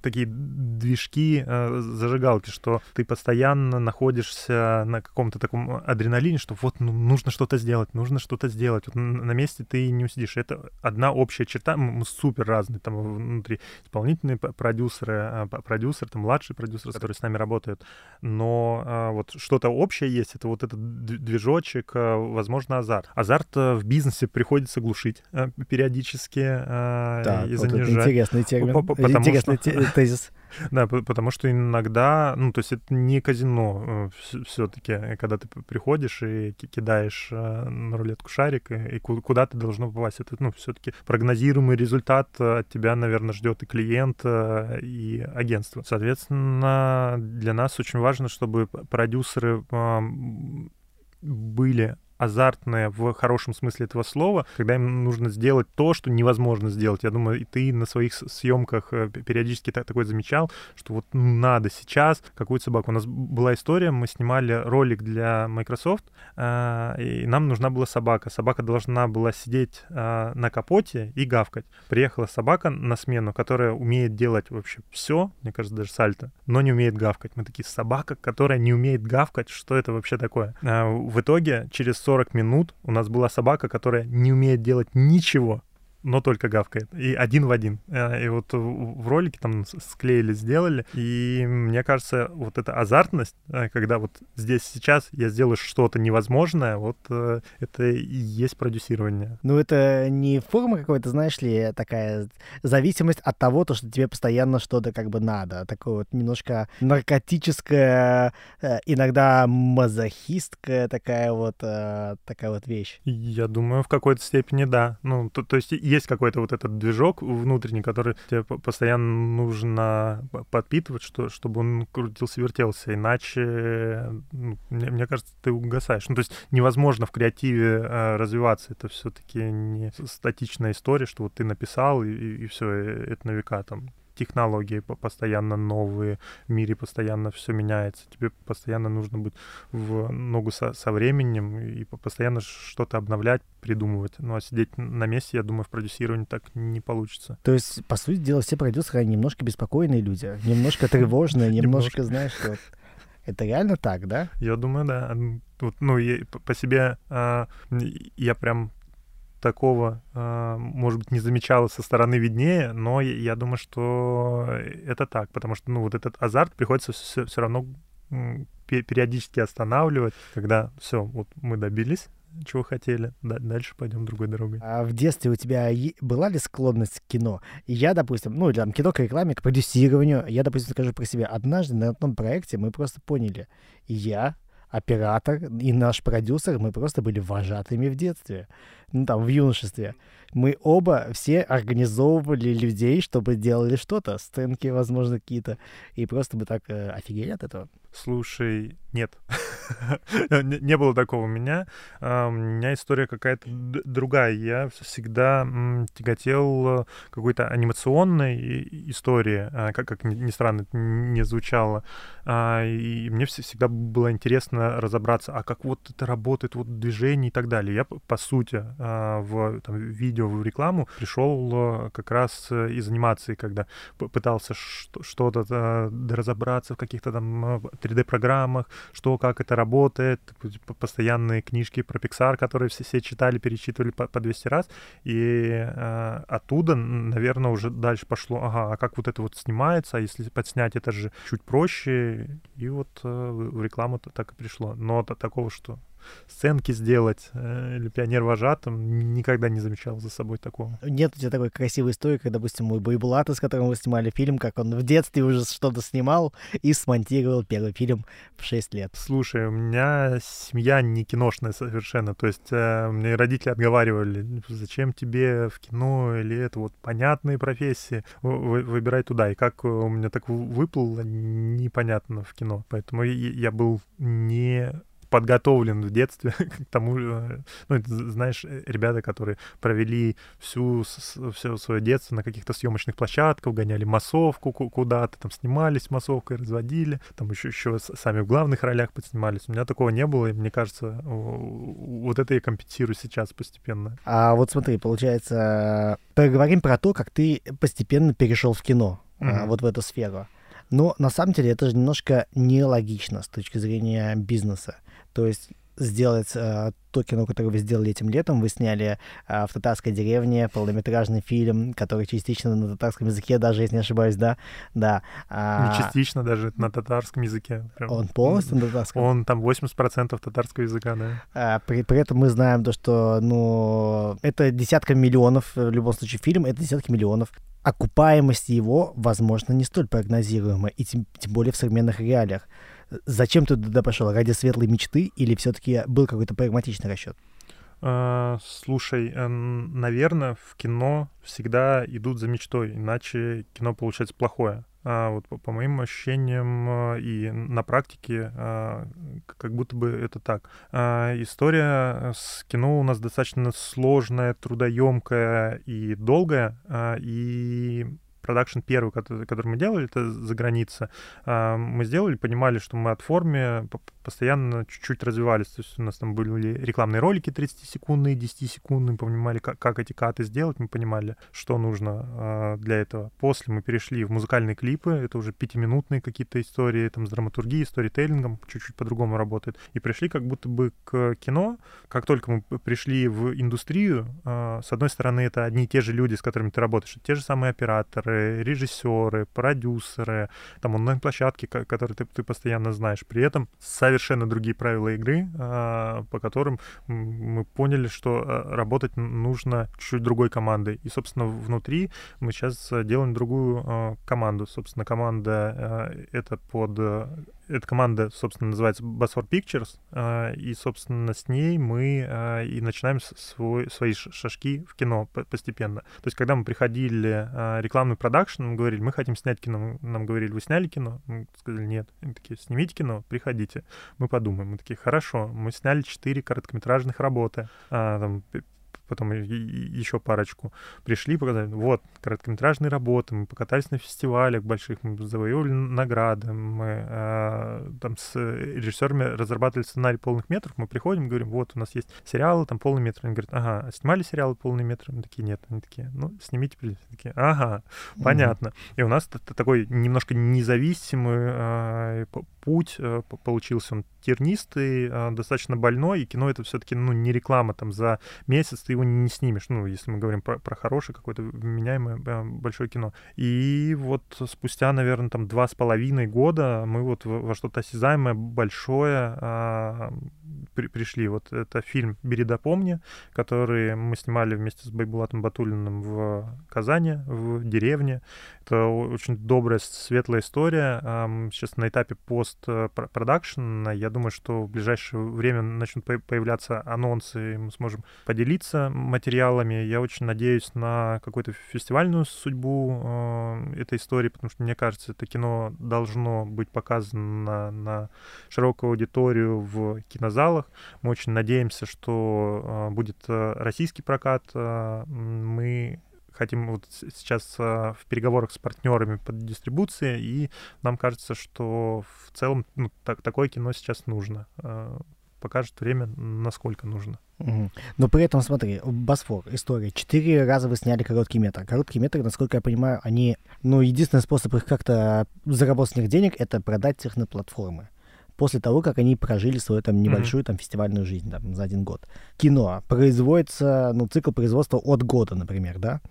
такие движки, а, зажигалки, что ты постоянно находишься на каком-то таком адреналине, что вот ну, нужно что-то сделать, нужно что-то сделать. Вот на месте ты не усидишь. Это одна общая черта. Мы супер разные там внутри исполнительные продюсеры, а, продюсер, там младший продюсер, который с нами работает. Но а, вот что-то общее есть. Это вот этот движочек, а, возможно, азарт. Азарт в бизнесе приходится глушить периодически
да, и занижать. Вот интересный термин, интересный
что... тезис. Да, потому что иногда, ну, то есть это не казино э, все-таки, когда ты приходишь и кидаешь э, на рулетку шарик, и куда ты должно попасть. Это, ну, все-таки прогнозируемый результат от тебя, наверное, ждет и клиент, э, и агентство. Соответственно, для нас очень важно, чтобы продюсеры были азартное в хорошем смысле этого слова, когда им нужно сделать то, что невозможно сделать. Я думаю, и ты на своих съемках э, периодически так, такое замечал, что вот надо сейчас какую-то собаку. У нас была история, мы снимали ролик для Microsoft, э, и нам нужна была собака. Собака должна была сидеть э, на капоте и гавкать. Приехала собака на смену, которая умеет делать вообще все, мне кажется, даже сальто, но не умеет гавкать. Мы такие, собака, которая не умеет гавкать, что это вообще такое? В итоге через 40 минут у нас была собака, которая не умеет делать ничего, но только гавкает. И один в один. Э, и вот в ролике там склеили, сделали. И мне кажется, вот эта азартность, э, когда вот здесь сейчас я сделаю что-то невозможное, вот э, это и есть продюсирование.
Ну, это не форма какой-то, знаешь ли, такая зависимость от того, то, что тебе постоянно что-то как бы надо. Такое вот немножко наркотическая, иногда мазохистская такая вот, такая вот вещь.
Я думаю, в какой-то степени да. Ну, то, то есть есть какой-то вот этот движок внутренний, который тебе постоянно нужно подпитывать, что, чтобы он крутился, вертелся, иначе, ну, мне, мне кажется, ты угасаешь. Ну, то есть невозможно в креативе э, развиваться, это все-таки не статичная история, что вот ты написал, и, и все, это на века там технологии постоянно новые, в мире постоянно все меняется, тебе постоянно нужно быть в ногу со, со временем и постоянно что-то обновлять, придумывать. Ну а сидеть на месте, я думаю, в продюсировании так не получится.
То есть, по сути дела, все продюсеры немножко беспокойные люди, немножко тревожные, немножко, знаешь, вот... Это реально так, да?
Я думаю, да. Вот, ну, я, по себе а, я прям такого, а, может быть, не замечала со стороны виднее, но я думаю, что это так, потому что, ну, вот этот азарт приходится все, все равно периодически останавливать, когда все, вот мы добились чего хотели. Да, дальше пойдем другой дорогой.
А в детстве у тебя была ли склонность к кино? Я, допустим, ну, там кино к рекламе, к продюсированию. Я, допустим, скажу про себя. Однажды на одном проекте мы просто поняли. Я, оператор и наш продюсер, мы просто были вожатыми в детстве, ну, там, в юношестве. Мы оба все организовывали людей, чтобы делали что-то, сценки, возможно, какие-то, и просто мы так э, офигели от этого.
Слушай, нет. не было такого у меня. А, у меня история какая-то другая. Я всегда тяготел какой-то анимационной истории, а, как, как ни странно это не звучало. А, и мне всегда было интересно разобраться, а как вот это работает, вот движение и так далее. Я, по сути, в там, видео, в рекламу пришел как раз из анимации, когда пытался что-то разобраться в каких-то там 3D-программах, что, как это работает, постоянные книжки про Pixar, которые все, все читали, перечитывали по, по 200 раз, и э, оттуда, наверное, уже дальше пошло, ага, а как вот это вот снимается, а если подснять, это же чуть проще, и вот э, в рекламу так и пришло. Но такого, что сценки сделать э, или пионер вожатым, никогда не замечал за собой такого.
Нет у тебя такой красивой истории, как, допустим, мой Байбулата, с которым вы снимали фильм, как он в детстве уже что-то снимал и смонтировал первый фильм в 6 лет.
Слушай, у меня семья не киношная совершенно, то есть э, мне родители отговаривали, зачем тебе в кино или это вот понятные профессии, вы, выбирай туда. И как у меня так выплыло, непонятно в кино. Поэтому я был не подготовлен в детстве к тому, ну, знаешь, э, ребята, которые провели всю, все свое детство на каких-то съемочных площадках, гоняли массовку куда-то, там снимались массовкой, разводили, там еще, еще сами в главных ролях подснимались. У меня такого не было, и мне кажется, вот это я компенсирую сейчас постепенно.
А вот смотри, получается, поговорим про то, как ты постепенно перешел в кино, mm-hmm. вот в эту сферу. Но на самом деле это же немножко нелогично с точки зрения бизнеса. То есть сделать э, то кино, которое вы сделали этим летом. Вы сняли э, в татарской деревне полнометражный фильм, который частично на татарском языке, даже если не ошибаюсь, да, да.
А... Не частично даже на татарском языке.
Прям. Он полностью на татарском?
Он там 80% татарского языка, да.
А, при, при этом мы знаем то, что, ну, это десятка миллионов, в любом случае, фильм, это десятки миллионов окупаемость его, возможно, не столь прогнозируема, и тем, тем более в современных реалиях. Зачем ты туда пошел? Ради светлой мечты или все-таки был какой-то прагматичный расчет?
Uh, слушай, наверное, в кино всегда идут за мечтой, иначе кино получается плохое. Uh, вот по, по моим ощущениям uh, и на практике, как будто бы это так. История с кино у нас достаточно сложная, трудоемкая и долгая, и продакшн первый, который, который мы делали, это за граница. Мы сделали, понимали, что мы от форме постоянно чуть-чуть развивались. То есть у нас там были рекламные ролики 30-секундные, 10-секундные, понимали, как, как эти каты сделать, мы понимали, что нужно э, для этого. После мы перешли в музыкальные клипы, это уже пятиминутные какие-то истории, там с драматургией, сторителлингом, чуть-чуть по-другому работает. И пришли как будто бы к кино. Как только мы пришли в индустрию, э, с одной стороны, это одни и те же люди, с которыми ты работаешь, те же самые операторы, режиссеры, продюсеры, там онлайн-площадки, которые ты, ты постоянно знаешь. При этом совершенно другие правила игры, а, по которым мы поняли, что а, работать нужно чуть-чуть другой командой. И, собственно, внутри мы сейчас делаем другую а, команду. Собственно, команда это под эта команда, собственно, называется Bosfor Pictures, и, собственно, с ней мы и начинаем свой, свои шажки в кино постепенно. То есть, когда мы приходили рекламный продакшн, мы говорили, мы хотим снять кино, нам говорили, вы сняли кино? Мы сказали, нет. Они такие, снимите кино, приходите мы подумаем. Мы такие, хорошо, мы сняли четыре короткометражных работы, а, там, потом еще парочку. Пришли, показали, вот, короткометражные работы, мы покатались на фестивалях больших, мы завоевали награды, мы э, там с режиссерами разрабатывали сценарий полных метров, мы приходим, говорим, вот, у нас есть сериалы, там полный метр. Они говорят, ага, а снимали сериалы полный метр? Мы такие, нет. Они такие, ну, снимите, плюс. Такие, ага, понятно. Mm-hmm. И у нас такой немножко независимый э, путь э, получился. Он тернистый, э, достаточно больной, и кино это все-таки, ну, не реклама, там, за месяц ты его не снимешь, ну, если мы говорим про, про хорошее какое-то вменяемое э, большое кино. И вот спустя, наверное, там два с половиной года мы вот во что-то осязаемое, большое при, пришли. Вот это фильм «Бери да помни», который мы снимали вместе с Байбулатом Батулиным в Казани, в деревне. Это очень добрая, светлая история. Сейчас на этапе пост-продакшн. Я думаю, что в ближайшее время начнут появляться анонсы, и мы сможем поделиться материалами. Я очень надеюсь на какую-то фестивальную судьбу э, этой истории, потому что, мне кажется, это кино должно быть показано на широкую аудиторию в кинозалах. Мы очень надеемся, что э, будет э, российский прокат. Мы хотим вот сейчас в переговорах с партнерами по дистрибуции, и нам кажется, что в целом ну, так, такое кино сейчас нужно покажет время, насколько нужно.
Угу. Но при этом, смотри, Босфор, история. Четыре раза вы сняли короткий метр. Короткие метры, насколько я понимаю, они... Ну, единственный способ их как-то заработать с них денег — это продать их на платформы после того, как они прожили свою там небольшую mm-hmm. там фестивальную жизнь там за один год. Кино производится, ну цикл производства от года, например, да.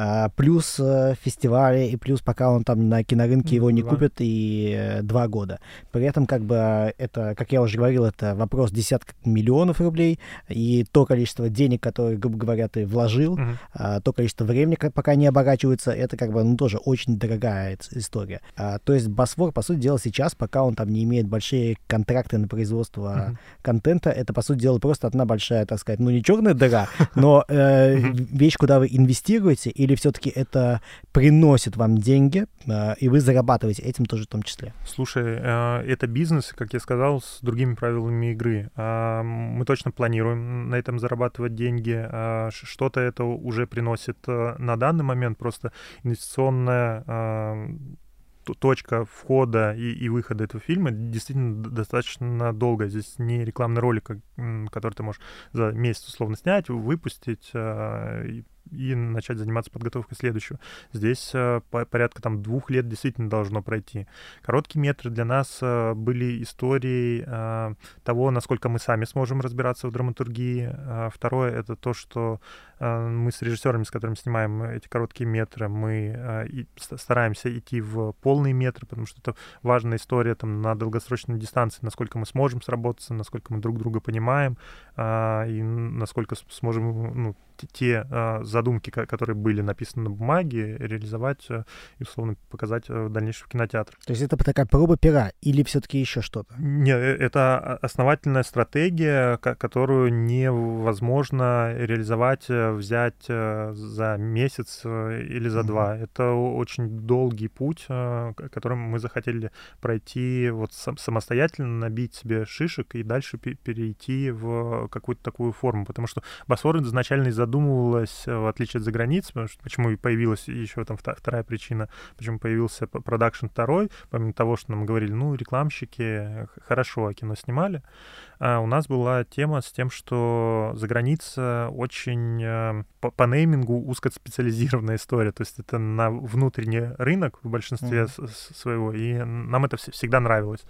А, плюс э, фестивали, и плюс пока он там на кинорынке его не купят, и э, два года. При этом, как бы, это, как я уже говорил, это вопрос десятков миллионов рублей, и то количество денег, которые, грубо говоря, ты вложил, uh-huh. а, то количество времени, пока не оборачивается, это, как бы, ну, тоже очень дорогая история. А, то есть Босфор, по сути дела, сейчас, пока он там не имеет большие контракты на производство uh-huh. контента, это, по сути дела, просто одна большая, так сказать, ну, не черная дыра, но э, вещь, куда вы инвестируете, или все-таки это приносит вам деньги, э, и вы зарабатываете этим тоже в том числе?
Слушай, э, это бизнес, как я сказал, с другими правилами игры. Э, мы точно планируем на этом зарабатывать деньги. Э, что-то это уже приносит э, на данный момент, просто инвестиционная э, точка входа и, и выхода этого фильма действительно достаточно долго. Здесь не рекламный ролик, который ты можешь за месяц условно снять, выпустить, э, и начать заниматься подготовкой следующего. Здесь э, порядка там двух лет действительно должно пройти. Короткие метры для нас э, были историей э, того, насколько мы сами сможем разбираться в драматургии. Второе — это то, что мы с режиссерами, с которыми снимаем эти короткие метры, мы стараемся идти в полные метры, потому что это важная история там, на долгосрочной дистанции, насколько мы сможем сработаться, насколько мы друг друга понимаем, и насколько сможем ну, те э, задумки, которые были написаны на бумаге, реализовать э, и, условно, показать э, в дальнейшем в кинотеатр.
То есть это такая проба пера или все-таки еще что-то?
Нет, это основательная стратегия, которую невозможно реализовать, взять за месяц или за mm-hmm. два. Это очень долгий путь, которым мы захотели пройти вот самостоятельно, набить себе шишек и дальше перейти в какую-то такую форму, потому что Босфор изначально из задумывалась, э, в отличие от за границ, почему и появилась еще там вторая причина, почему появился продакшн второй, помимо того, что нам говорили, ну, рекламщики хорошо кино снимали, а у нас была тема с тем, что за граница очень э, по, по неймингу узкоспециализированная история, то есть это на внутренний рынок в большинстве mm-hmm. своего, и нам это всегда нравилось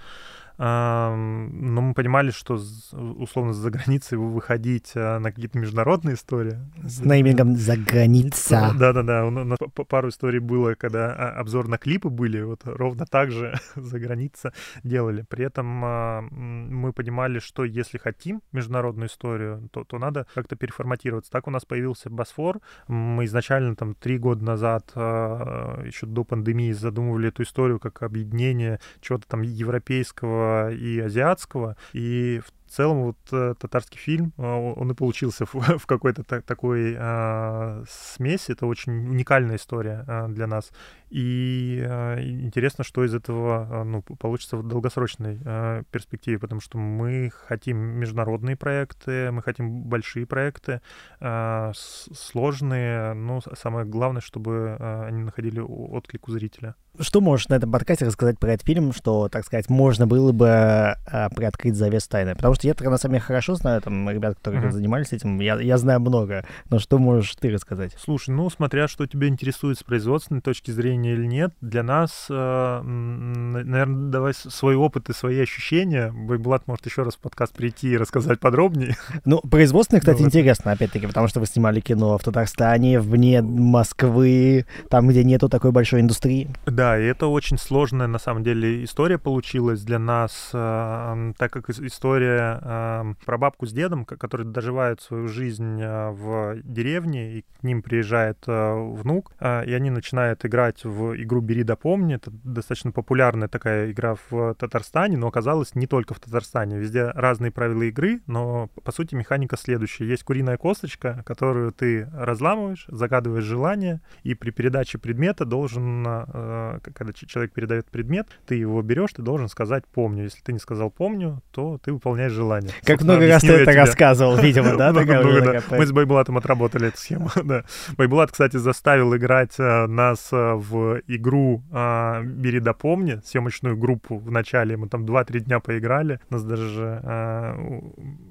но мы понимали, что условно за границей выходить а, на какие-то международные истории.
С неймингом «За граница».
Да-да-да, у нас пару историй было, когда а, обзор на клипы были, вот ровно так же за граница делали. При этом а, мы понимали, что если хотим международную историю, то, то надо как-то переформатироваться. Так у нас появился Босфор. Мы изначально там три года назад, еще до пандемии, задумывали эту историю как объединение чего-то там европейского и азиатского. И в в целом вот э, татарский фильм, э, он и получился в, в какой-то та- такой э, смеси. Это очень уникальная история э, для нас. И э, интересно, что из этого э, ну, получится в долгосрочной э, перспективе, потому что мы хотим международные проекты, мы хотим большие проекты, э, сложные, но самое главное, чтобы они находили отклик у зрителя.
Что можешь на этом подкасте рассказать про этот фильм, что, так сказать, можно было бы э, приоткрыть завес тайны? Потому что я на самом деле хорошо знаю, там, ребят, которые uh-huh. занимались этим, я, я знаю много, но что можешь ты рассказать?
Слушай, ну, смотря что тебя интересует с производственной точки зрения или нет, для нас, э, наверное, давай свой опыт и свои ощущения. Байбулат может еще раз в подкаст прийти и рассказать подробнее.
Ну, производственное, кстати, Давай. интересно, опять-таки, потому что вы снимали кино в Татарстане, вне Москвы, там, где нету такой большой индустрии.
Да, и это очень сложная, на самом деле, история получилась для нас, э, так как история история про бабку с дедом, которые доживают свою жизнь в деревне, и к ним приезжает внук, и они начинают играть в игру «Бери да помни». Это достаточно популярная такая игра в Татарстане, но оказалось не только в Татарстане. Везде разные правила игры, но, по сути, механика следующая. Есть куриная косточка, которую ты разламываешь, загадываешь желание, и при передаче предмета должен, э, когда человек передает предмет, ты его берешь, ты должен сказать «помню». Если ты не сказал «помню», то ты выполняешь желание.
Как много раз ты это рассказывал, видимо, да?
Мы с Байбулатом отработали эту схему, да. Байбулат, кстати, заставил играть э, нас э, в игру «Бери да помни», съемочную группу в начале. Мы там 2-3 дня поиграли. У нас даже...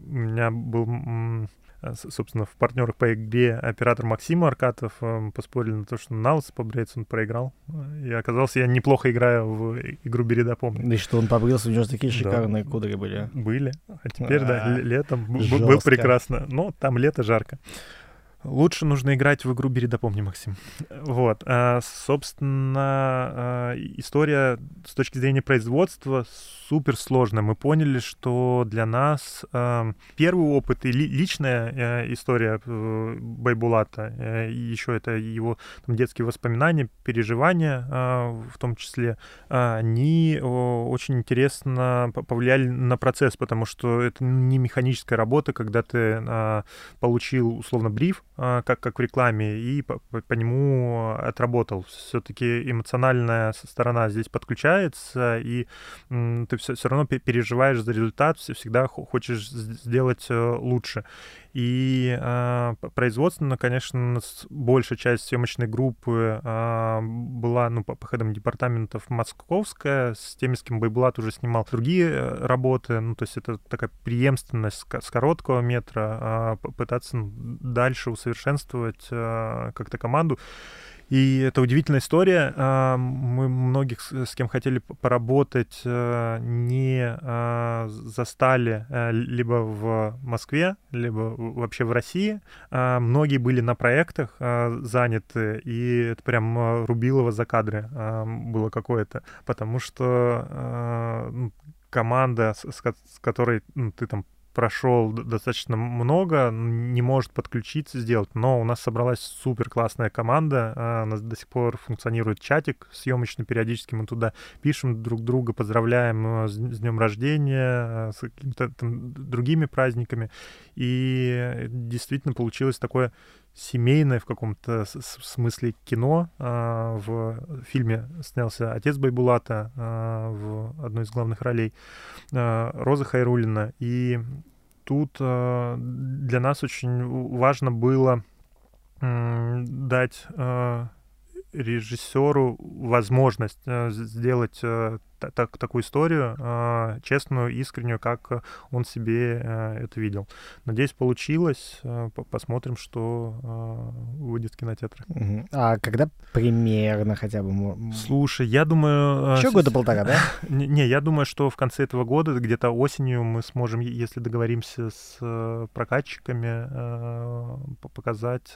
У меня был Э, собственно, в партнерах по игре оператор Максим Аркатов э, поспорили на то, что на лысо побреется, он проиграл. И оказался, я неплохо играю в игру «Береда помню».
Да что, он побрился, у него такие шикарные да. кудри были.
Были. А теперь, а, да, летом было прекрасно. Но там лето жарко. Лучше нужно играть в игру «Бери да помни», Максим. Вот. А, собственно, а, история с точки зрения производства супер сложная. Мы поняли, что для нас а, первый опыт и ли, личная история Байбулата, и еще это его там, детские воспоминания, переживания в том числе, они очень интересно повлияли на процесс, потому что это не механическая работа, когда ты получил условно бриф, как, как в рекламе, и по, по нему отработал. Все-таки эмоциональная сторона здесь подключается, и ты все, все равно переживаешь за результат, всегда хочешь сделать э, лучше. И э, производственно, конечно, большая часть съемочной группы э, была, ну, по, по ходам департаментов московская, с теми, с кем Байбулат уже снимал другие работы, ну, то есть это такая преемственность с короткого метра, э, пытаться дальше усовершенствовать э, как-то команду. И это удивительная история. А, мы многих, с кем хотели поработать, э, не застали э, либо в Москве, либо вообще в России. Многие были на проектах заняты, и это прям рубилово за кадры было какое-то, потому что команда, с которой ну, ты там прошел достаточно много, не может подключиться, сделать, но у нас собралась супер классная команда, а, у нас до сих пор функционирует чатик съемочный, периодически мы туда пишем друг друга, поздравляем э, с, днем рождения, э, с какими-то другими праздниками, и действительно получилось такое семейное в каком-то смысле кино. А, в фильме снялся отец Байбулата а, в одной из главных ролей, а, Роза Хайрулина. И тут для нас очень важно было дать режиссеру возможность сделать так, такую историю, э, честную, искреннюю, как он себе э, это видел. Надеюсь, получилось. Э, посмотрим, что э, выйдет в кинотеатры.
А когда примерно хотя бы?
Слушай, я думаю...
Еще года полтора, да?
Не, не, я думаю, что в конце этого года, где-то осенью, мы сможем, если договоримся с прокатчиками, показать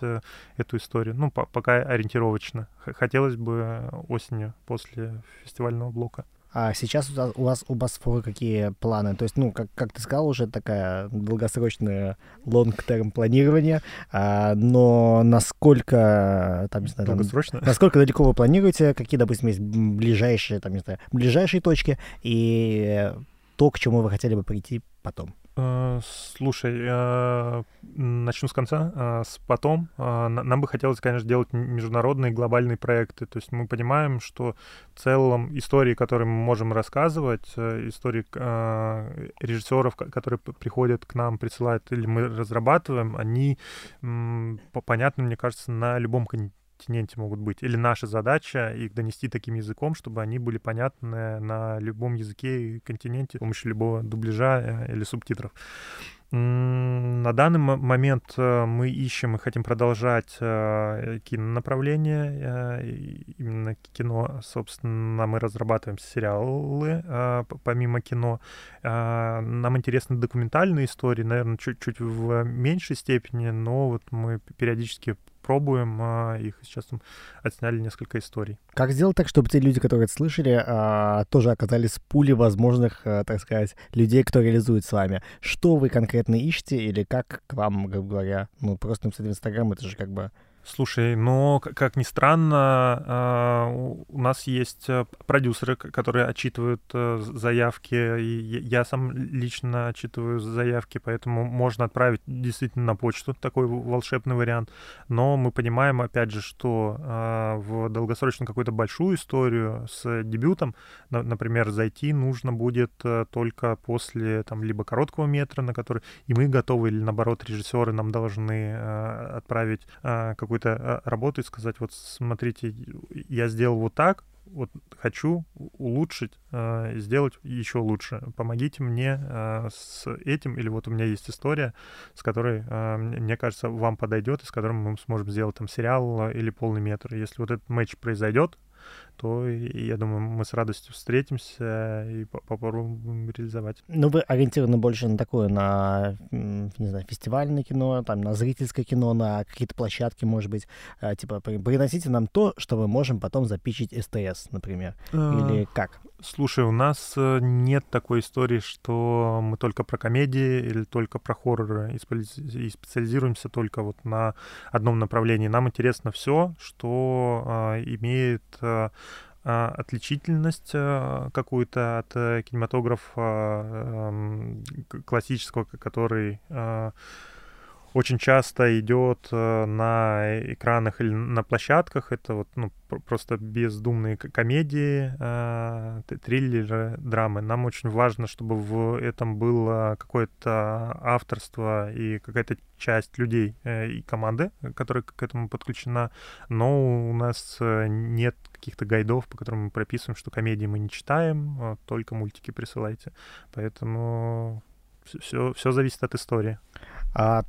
эту историю. Ну, пока ориентировочно. Хотелось бы осенью, после фестивального блока.
А сейчас у вас у вас какие планы? То есть, ну, как, как ты сказал, уже такая долгосрочная long-term планирование, а, но насколько, там, не знаю, там, насколько далеко вы планируете, какие, допустим, есть ближайшие, там, не знаю, ближайшие точки и то, к чему вы хотели бы прийти потом?
Э, слушай, э, начну с конца. Э, с потом нам бы хотелось, конечно, делать международные глобальные проекты. То есть мы понимаем, что в целом истории, которые мы можем рассказывать, истории режиссеров, которые приходят к нам, присылают или мы разрабатываем, они понятны, мне кажется, на любом континенте континенте могут быть. Или наша задача их донести таким языком, чтобы они были понятны на любом языке и континенте с помощью любого дубляжа э, или субтитров. На данный момент э, мы ищем и хотим продолжать э, кинонаправление, именно кино, собственно, мы разрабатываем сериалы помимо кино. Нам интересны документальные истории, наверное, чуть-чуть в меньшей степени, но вот мы периодически пробуем а, их. Сейчас там отсняли несколько историй.
Как сделать так, чтобы те люди, которые это слышали, а, тоже оказались в пуле возможных, а, так сказать, людей, кто реализует с вами? Что вы конкретно ищете или как к вам, грубо говоря, ну, просто написать в Инстаграм, это же как бы
Слушай, но, как ни странно, а, у нас есть э, продюсеры, которые отчитывают э, заявки, и я сам лично отчитываю заявки, поэтому можно отправить действительно на почту такой волшебный вариант. Но мы понимаем, опять же, что а, в долгосрочную какую-то большую историю с дебютом, например, зайти нужно будет э, только после там либо короткого метра, на который и мы готовы, или наоборот, режиссеры нам должны отправить какой какую-то а, работу и сказать, вот смотрите, я сделал вот так, вот хочу улучшить, э, сделать еще лучше. Помогите мне э, с этим, или вот у меня есть история, с которой, мне кажется, вам подойдет, и с которым мы сможем сделать там сериал или полный метр. Если вот этот матч произойдет, то я думаю, мы с радостью встретимся и попробуем реализовать.
Ну, вы ориентированы больше на такое, на, не знаю, фестивальное кино, там, на зрительское кино, на какие-то площадки, может быть, а, типа, приносите нам то, что мы можем потом запичить СТС, например, а, или как?
Слушай, у нас э, нет такой истории, что мы только про комедии или только про хорроры и специализируемся только вот на одном направлении. Нам интересно все, что э, имеет э, отличительность какую-то от кинематографа эм, классического, который очень часто идет э, на экранах или на площадках. Это вот ну, просто бездумные комедии, э, триллеры, драмы. Нам очень важно, чтобы в этом было какое-то авторство и какая-то часть людей э, и команды, которая к этому подключена. Но у нас нет каких-то гайдов, по которым мы прописываем, что комедии мы не читаем, а только мультики присылайте. Поэтому все, все зависит от истории.
А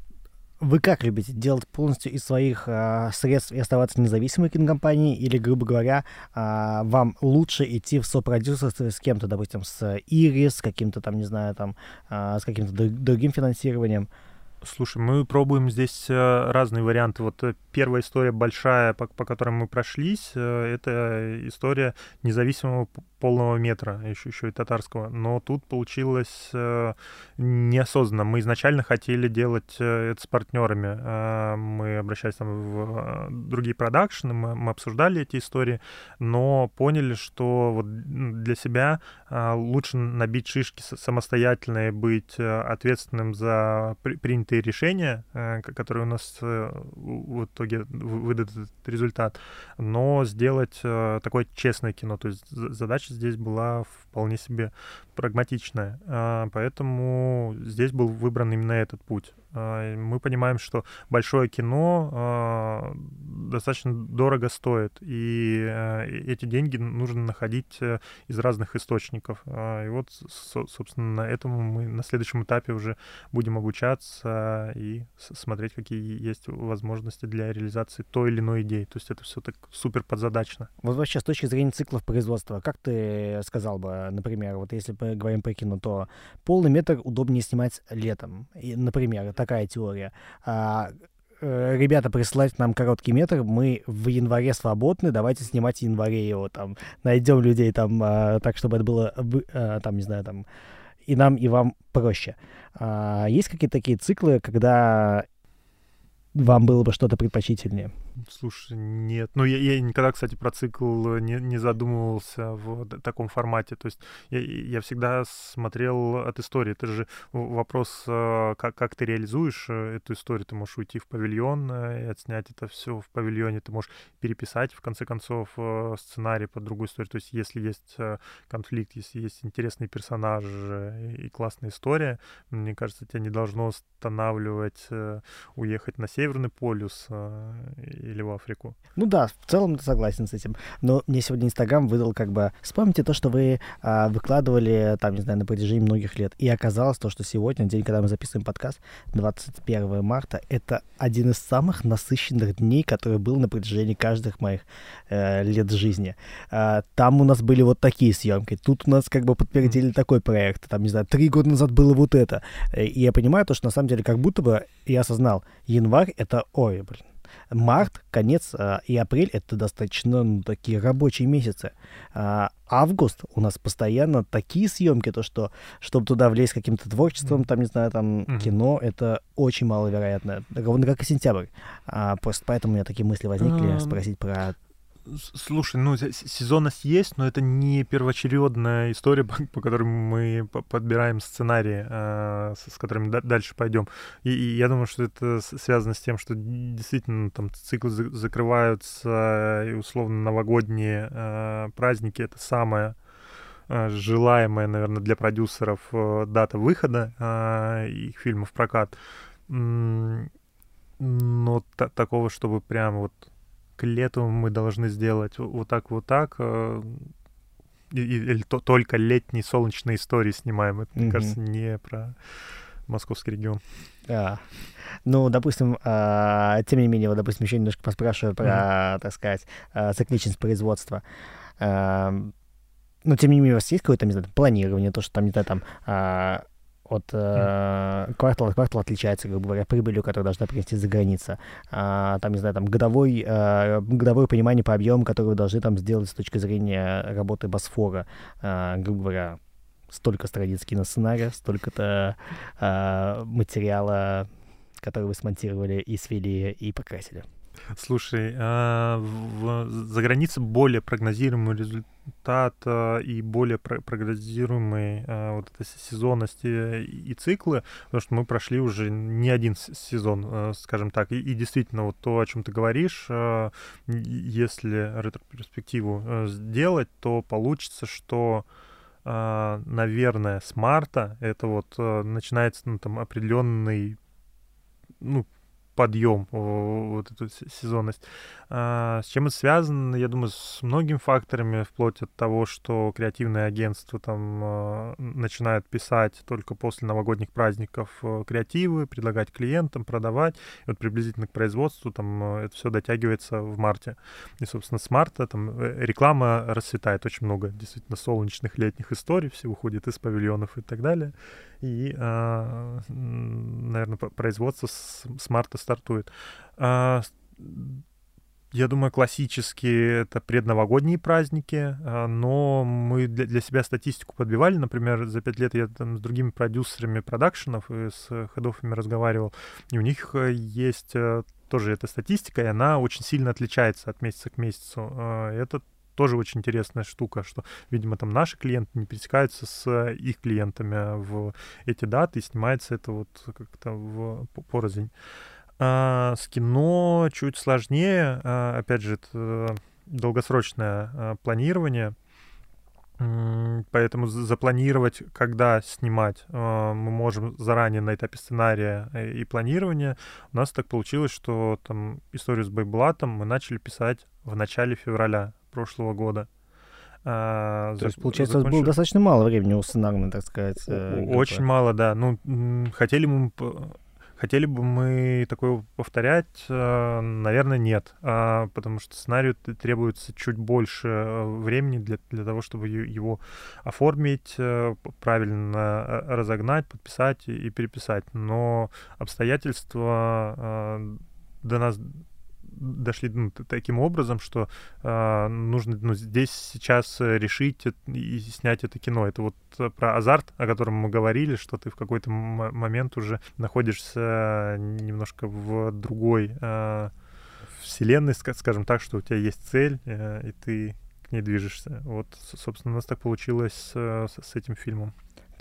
вы как любите? Делать полностью из своих а, средств и оставаться независимой кинокомпанией? Или, грубо говоря, а, вам лучше идти в сопродюсерство с кем-то, допустим, с Ирис, с каким-то там, не знаю, там, а, с каким-то другим финансированием?
Слушай, мы пробуем здесь э, разные варианты. Вот э, первая история большая, по, по которой мы прошлись, э, это история независимого полного метра, еще, еще и татарского. Но тут получилось неосознанно. Мы изначально хотели делать это с партнерами. Мы обращались там в другие продакшены, мы, мы обсуждали эти истории, но поняли, что вот для себя лучше набить шишки самостоятельно и быть ответственным за при, принятые решения, э, которые у нас э, в итоге выдадут результат, но сделать э, такое честное кино. То есть задача здесь была вполне себе прагматичная. А, поэтому здесь был выбран именно этот путь. А, мы понимаем, что большое кино а, достаточно дорого стоит, и эти деньги нужно находить э, из разных источников. И вот, собственно, на этому мы на следующем этапе уже будем обучаться и смотреть, какие есть возможности для реализации той или иной идеи. То есть это все так супер подзадачно.
Вот вообще с точки зрения циклов производства, как ты сказал бы, например, вот если мы говорим про кино, то полный метр удобнее снимать летом. И, например, такая теория. А, э, ребята, присылать нам короткий метр, мы в январе свободны, давайте снимать в январе его, там, найдем людей там, а, так, чтобы это было, а, там, не знаю, там, и нам, и вам проще. А, есть какие-то такие циклы, когда вам было бы что-то предпочтительнее?
Слушай, нет. Ну, я, я никогда, кстати, про цикл не, не задумывался в таком формате. То есть я, я всегда смотрел от истории. Это же вопрос, э, как, как ты реализуешь э, эту историю. Ты можешь уйти в павильон э, и отснять это все в павильоне. Ты можешь переписать, в конце концов, сценарий под другую историю. То есть если есть конфликт, если есть интересные персонажи и классная история, мне кажется, тебя не должно останавливать уехать на Северный полюс или в Африку.
Ну да, в целом согласен с этим. Но мне сегодня Инстаграм выдал как бы... Вспомните то, что вы а, выкладывали, там, не знаю, на протяжении многих лет. И оказалось то, что сегодня, день, когда мы записываем подкаст, 21 марта, это один из самых насыщенных дней, который был на протяжении каждых моих э, лет жизни. А, там у нас были вот такие съемки. Тут у нас как бы подтвердили mm. такой проект. Там, не знаю, три года назад было вот это. И я понимаю то, что на самом деле как будто бы я осознал, январь — это, ой, блин, март, конец а, и апрель — это достаточно ну, такие рабочие месяцы. А, август у нас постоянно такие съемки, то что, чтобы туда влезть каким-то творчеством, mm-hmm. там, не знаю, там, mm-hmm. кино, это очень маловероятно. Ровно как и сентябрь. А, просто поэтому у меня такие мысли возникли um... спросить про
Слушай, ну сезонность есть, но это не первоочередная история, по, по которой мы подбираем сценарии, э, с, которыми да, дальше пойдем. И, и я думаю, что это связано с тем, что действительно там циклы за, закрываются, и условно новогодние э, праздники это самое э, желаемая, наверное, для продюсеров э, дата выхода э, их фильмов в прокат. Но такого, чтобы прям вот к лету мы должны сделать вот так, вот так, э, или то, только летние солнечные истории снимаем. Это, mm-hmm. мне кажется, не про московский регион.
А. Ну, допустим, а, тем не менее, вот, допустим, еще немножко поспрашиваю про, mm-hmm. так сказать, а, цикличность производства. А, ну, тем не менее, у вас есть какое-то, не знаю, планирование, то, что там, не знаю, там, а, от э, квартала к кварталу отличается, грубо говоря, прибылью, которую должна принести за граница. А, там, не знаю, там годовой, э, годовое понимание по объему, который вы должны там сделать с точки зрения работы Босфора, э, грубо говоря, столько страниц киносценария, столько-то э, материала, который вы смонтировали и свели, и покрасили.
Слушай, а за границей более прогнозируемый результат а, и более про прогнозируемые а, вот эта сезонность и, и циклы, потому что мы прошли уже не один сезон, а, скажем так, и, действительно вот то, о чем ты говоришь, если ретроперспективу а, сделать, то получится, что наверное, с марта это вот начинается ну, там определенный ну, подъем, вот эту сезонность. А, с чем это связано? Я думаю, с многими факторами, вплоть от того, что креативные агентства там а, начинают писать только после новогодних праздников э, креативы, предлагать клиентам, продавать. И вот приблизительно к производству там э, это все дотягивается в марте. И, собственно, с марта там э, реклама расцветает очень много действительно солнечных летних историй, все уходит из павильонов и так далее. И, а, наверное, производство с, марта стартует я думаю, классические это предновогодние праздники, а, но мы для, себя статистику подбивали. Например, за пять лет я там с другими продюсерами продакшенов и с хедофами разговаривал, и у них э, есть э, тоже эта статистика, и она очень сильно отличается от месяца к месяцу. А, это тоже очень интересная штука, что, видимо, там наши клиенты не пересекаются с их клиентами в эти даты, и снимается это вот как-то в порознь. А, с кино чуть сложнее. А, опять же, это долгосрочное а, планирование. Поэтому запланировать, когда снимать, мы можем заранее на этапе сценария э, и планирования. У нас так получилось, что там историю с Бейблатом мы начали писать в начале февраля прошлого года.
А, То есть, получается, закончили... было достаточно мало времени у сценарной, так сказать. Э,
очень мало, да. Ну, хотели мы Хотели бы мы такое повторять? Э, наверное, нет, а, потому что сценарию требуется чуть больше э, времени для, для того, чтобы его оформить, правильно разогнать, подписать и переписать. Но обстоятельства до нас дошли ну, таким образом, что э, нужно ну, здесь сейчас решить и снять это кино. Это вот про азарт, о котором мы говорили, что ты в какой-то момент уже находишься немножко в другой э, вселенной, скажем так, что у тебя есть цель, э, и ты к ней движешься. Вот, собственно, у нас так получилось э, с этим фильмом.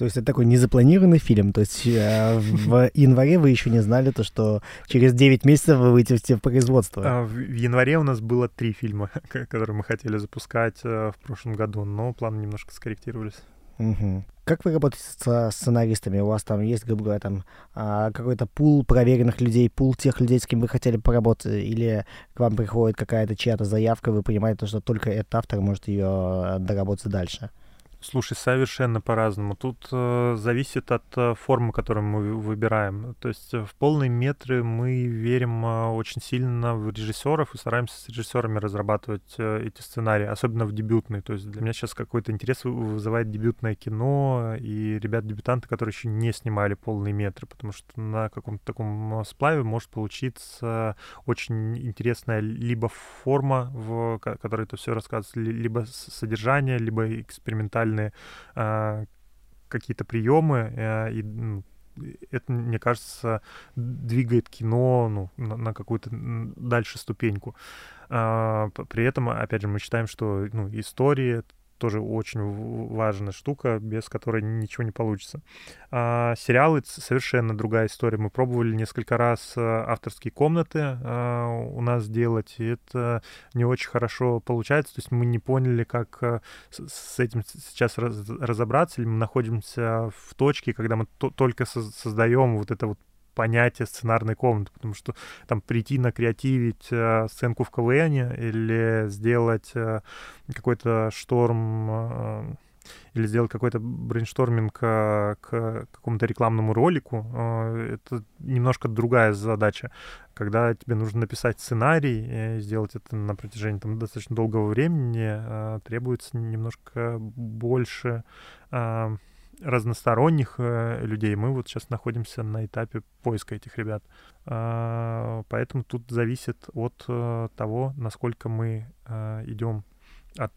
То есть это такой незапланированный фильм. То есть э, в январе вы еще не знали то, что через 9 месяцев вы выйдете в производство.
А, в январе у нас было три фильма, которые мы хотели запускать э, в прошлом году, но планы немножко скорректировались.
Угу. Как вы работаете со сценаристами? У вас там есть, грубо говоря, там а, какой-то пул проверенных людей, пул тех людей, с кем вы хотели поработать, или к вам приходит какая-то чья-то заявка, вы понимаете, что только этот автор может ее доработать дальше?
Слушай, совершенно по-разному. Тут э, зависит от э, формы, которую мы выбираем. То есть э, в полные метры мы верим э, очень сильно в режиссеров и стараемся с режиссерами разрабатывать э, эти сценарии, особенно в дебютные. То есть для меня сейчас какой-то интерес вызывает дебютное кино и ребят-дебютанты, которые еще не снимали полные метры, потому что на каком-то таком сплаве может получиться очень интересная либо форма, в которой это все рассказывается, либо содержание, либо экспериментальное специальные э, какие-то приемы, э, и ну, это, мне кажется, двигает кино ну, на, на какую-то дальше ступеньку. А, при этом, опять же, мы считаем, что ну, истории тоже очень важная штука, без которой ничего не получится. А, сериалы — совершенно другая история. Мы пробовали несколько раз э, авторские комнаты а, у нас делать, и это не очень хорошо получается. То есть мы не поняли, как э, с этим сейчас раз, разобраться, или мы находимся в точке, когда мы только создаем вот это вот понятие сценарной комнаты, потому что там прийти накреативить э, сценку в КВН или сделать э, какой-то шторм э, или сделать какой-то брейншторминг э, к какому-то рекламному ролику, э, это немножко другая задача. Когда тебе нужно написать сценарий, и сделать это на протяжении там, достаточно долгого времени, э, требуется немножко больше разносторонних э, людей. Мы вот сейчас находимся на этапе поиска этих ребят. Э, поэтому тут зависит от э, того, насколько мы э, идем от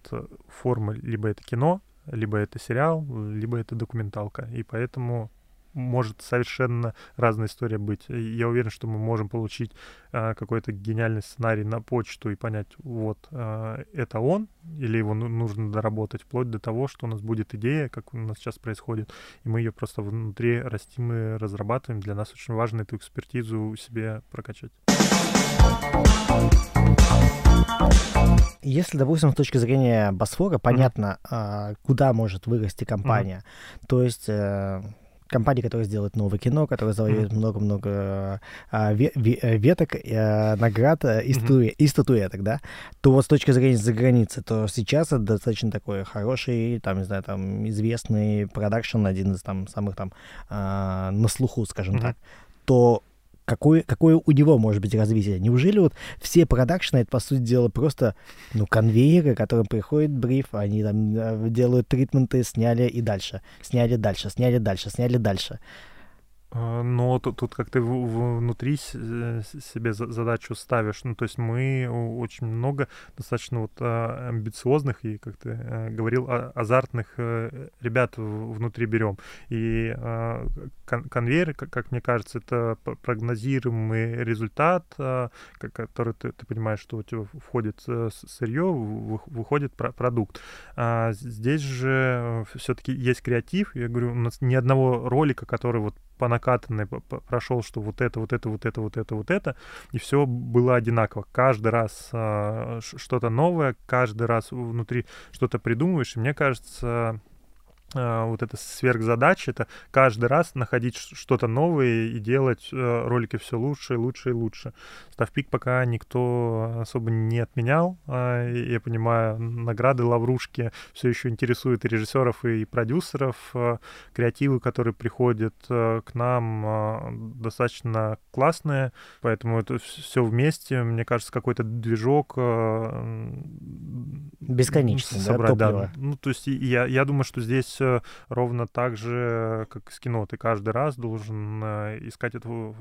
формы либо это кино, либо это сериал, либо это документалка. И поэтому может совершенно разная история быть. Я уверен, что мы можем получить а, какой-то гениальный сценарий на почту и понять, вот, а, это он, или его ну, нужно доработать, вплоть до того, что у нас будет идея, как у нас сейчас происходит, и мы ее просто внутри растим и разрабатываем. Для нас очень важно эту экспертизу себе прокачать.
Если, допустим, с точки зрения Босфора, понятно, mm-hmm. куда может вырасти компания. Mm-hmm. То есть э, компании, которая сделает новое кино, которая завоюет много-много а, ве- ве- э, веток, а, наград а, и, статуэ- и статуэток, да, то вот с точки зрения за границы, то сейчас это достаточно такой хороший, там, не знаю, там, известный продакшн, один из там самых там а, на слуху, скажем mm-hmm. так, то какое, какое у него может быть развитие? Неужели вот все продакшны, это, по сути дела, просто, ну, конвейеры, которым приходит бриф, они там э, делают тритменты, сняли и дальше, сняли дальше, сняли дальше, сняли дальше.
А, но тут, тут как ты внутри э, себе задачу ставишь. Ну, то есть мы очень много достаточно вот а, амбициозных и, как ты э, говорил, а, азартных э, ребят внутри берем. И конвейер, как мне кажется, это прогнозируемый результат, который ты, ты понимаешь, что у тебя входит сырье, выходит продукт. Здесь же все-таки есть креатив. Я говорю, у нас ни одного ролика, который вот по накатанной прошел, что вот это, вот это, вот это, вот это, вот это, и все было одинаково. Каждый раз э, что-то новое, каждый раз внутри что-то придумываешь, и мне кажется, вот эта сверхзадача, это каждый раз находить что-то новое и делать э, ролики все лучше, лучше и лучше. Ставпик пока никто особо не отменял. А, я понимаю, награды, лаврушки все еще интересуют и режиссеров, и продюсеров. А, креативы, которые приходят э, к нам, достаточно классные, поэтому это все вместе, мне кажется, какой-то движок э,
бесконечный, собрать, да, да.
Ну, то есть я, я думаю, что здесь ровно так же, как с кино. Ты каждый раз должен э, искать эту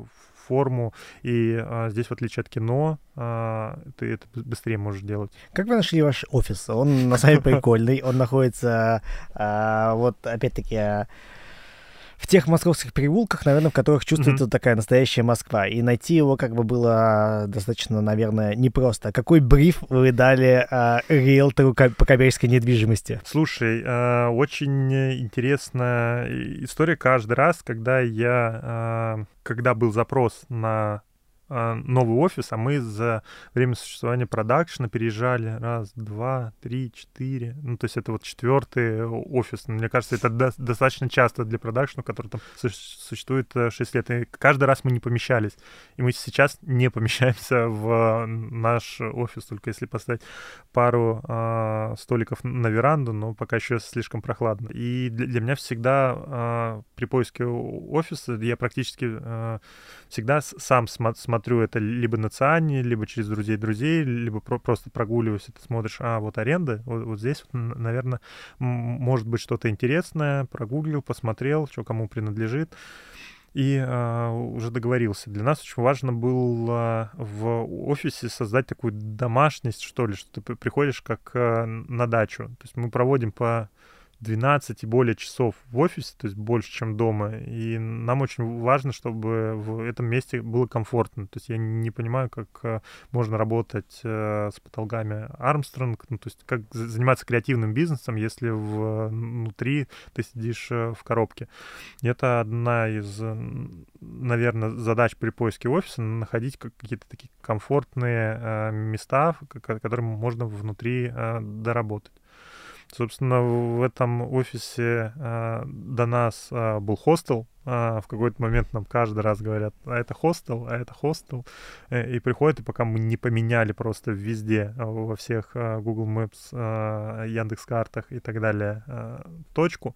форму, и а, здесь, в отличие от кино, а, ты это быстрее можешь делать.
Как вы нашли ваш офис? Он на самом деле прикольный, он находится, а, вот, опять-таки, в тех московских переулках, наверное, в которых чувствуется mm-hmm. такая настоящая Москва. И найти его как бы было достаточно, наверное, непросто. Какой бриф вы дали э, риэлтору по коммерческой недвижимости?
Слушай, э, очень интересная история каждый раз, когда я, э, когда был запрос на новый офис, а мы за время существования продакшена переезжали раз, два, три, четыре. Ну, то есть это вот четвертый офис. Мне кажется, это до- достаточно часто для продакшена, который там существует 6 лет. И каждый раз мы не помещались. И мы сейчас не помещаемся в наш офис, только если поставить пару э, столиков на веранду, но пока еще слишком прохладно. И для, для меня всегда э, при поиске офиса я практически э, всегда сам см- смотрю это либо на Циане, либо через друзей друзей, либо про- просто прогуливаюсь, и ты смотришь, а, вот аренда, вот, вот здесь, наверное, может быть что-то интересное, прогуглил, посмотрел, что кому принадлежит и э, уже договорился. Для нас очень важно было в офисе создать такую домашность, что ли, что ты приходишь как э, на дачу. То есть мы проводим по 12 и более часов в офисе, то есть больше, чем дома. И нам очень важно, чтобы в этом месте было комфортно. То есть я не понимаю, как э, можно работать э, с потолками Армстронг, ну, то есть как заниматься креативным бизнесом, если внутри ты сидишь э, в коробке. И это одна из, наверное, задач при поиске офиса, находить какие-то такие комфортные места, которым можно внутри доработать. Собственно, в этом офисе э, до нас э, был хостел, а, в какой-то момент нам каждый раз говорят, а это хостел, а это хостел, э, и приходят, и пока мы не поменяли просто везде, а, во всех а, Google Maps, Яндекс картах и так далее точку,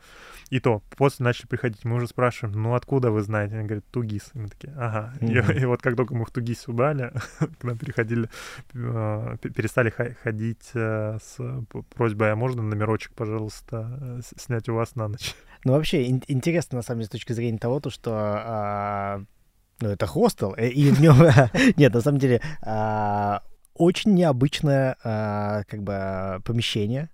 и то после начали приходить, мы уже спрашиваем, ну откуда вы знаете? Они говорят, Тугис. И мы такие, ага. Mm-hmm. И, и вот как только мы в Тугис убрали, к нам переходили, перестали ходить э, с просьбой, а можно номерочек, пожалуйста, снять у вас на ночь?
Ну, вообще, ин- интересно, на самом деле, с точки зрения того, то, что а, ну, это хостел, э, и в нем... Нет, на самом деле, а, очень необычное а, как бы помещение,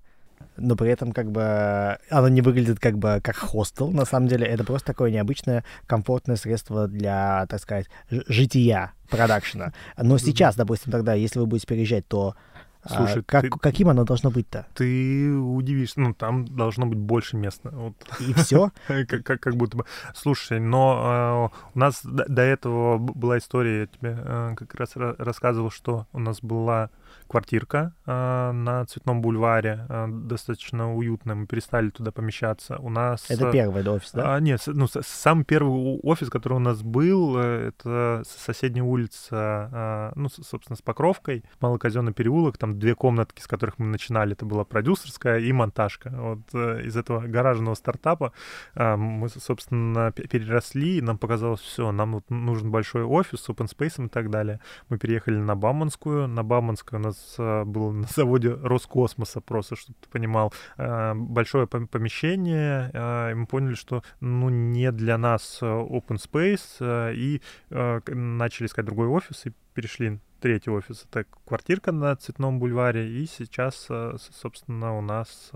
но при этом как бы оно не выглядит как бы как хостел, на самом деле. Это просто такое необычное, комфортное средство для, так сказать, жития продакшена. Но сейчас, допустим, тогда, если вы будете переезжать, то Слушай, а, как, ты, каким оно должно быть-то?
Ты удивишься. Ну, там должно быть больше места. Вот.
И все?
как, как, как будто бы. Слушай, но э, у нас до, до этого была история, я тебе э, как раз рассказывал, что у нас была квартирка э, на Цветном бульваре, э, достаточно уютная, мы перестали туда помещаться. У нас...
Это первый офис, да?
Э, нет, ну, самый первый офис, который у нас был, э, это соседняя улица, э, ну, собственно, с Покровкой, Малоказенный переулок, там две комнатки, с которых мы начинали, это была продюсерская и монтажка. Вот э, из этого гаражного стартапа э, мы, собственно, переросли, и нам показалось, все, нам вот нужен большой офис с open space и так далее. Мы переехали на Бауманскую, на Бауманскую нас э, был на заводе Роскосмоса, просто, чтобы ты понимал, э, большое помещение, э, и мы поняли, что, ну, не для нас open space, и начали искать другой офис, и перешли третий офис. Это квартирка на Цветном бульваре. И сейчас, собственно, у нас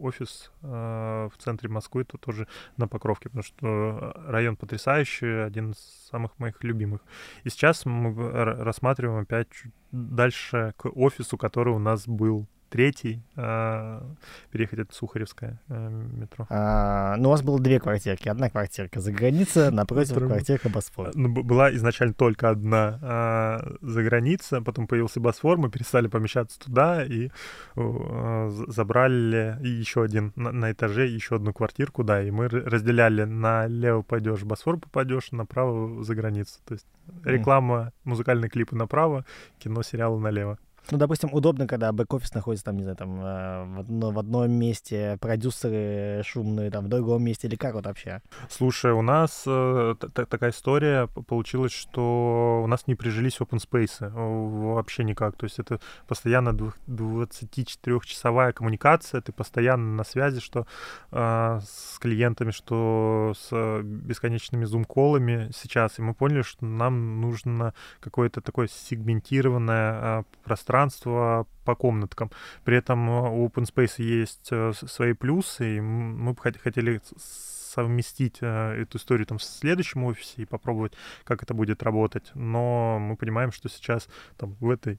офис в центре Москвы, тут тоже на Покровке, потому что район потрясающий, один из самых моих любимых. И сейчас мы рассматриваем опять чуть дальше к офису, который у нас был третий, а, переехать это Сухаревское а, метро.
А, ну, у вас было две квартирки. Одна квартирка за границей, напротив Второй... квартирка Босфор.
Ну, была изначально только одна а, за границей, потом появился Босфор, мы перестали помещаться туда и а, забрали еще один на, на этаже, еще одну квартирку, да, и мы разделяли налево пойдешь, Босфор попадешь, направо за границу. То есть реклама, музыкальные клипы направо, кино, сериалы налево.
Ну, допустим, удобно, когда бэк-офис находится там, не знаю, там э, в, одно, в одном месте, продюсеры шумные там в другом месте, или как вот вообще?
Слушай, у нас э, такая история получилась, что у нас не прижились open space э, вообще никак. То есть это постоянно 24-часовая коммуникация, ты постоянно на связи, что э, с клиентами, что с бесконечными зум-колами сейчас. И мы поняли, что нам нужно какое-то такое сегментированное э, пространство пространство по комнаткам. При этом у Open Space есть э, свои плюсы, и мы бы хотели совместить э, эту историю там в следующем офисе и попробовать, как это будет работать. Но мы понимаем, что сейчас там в этой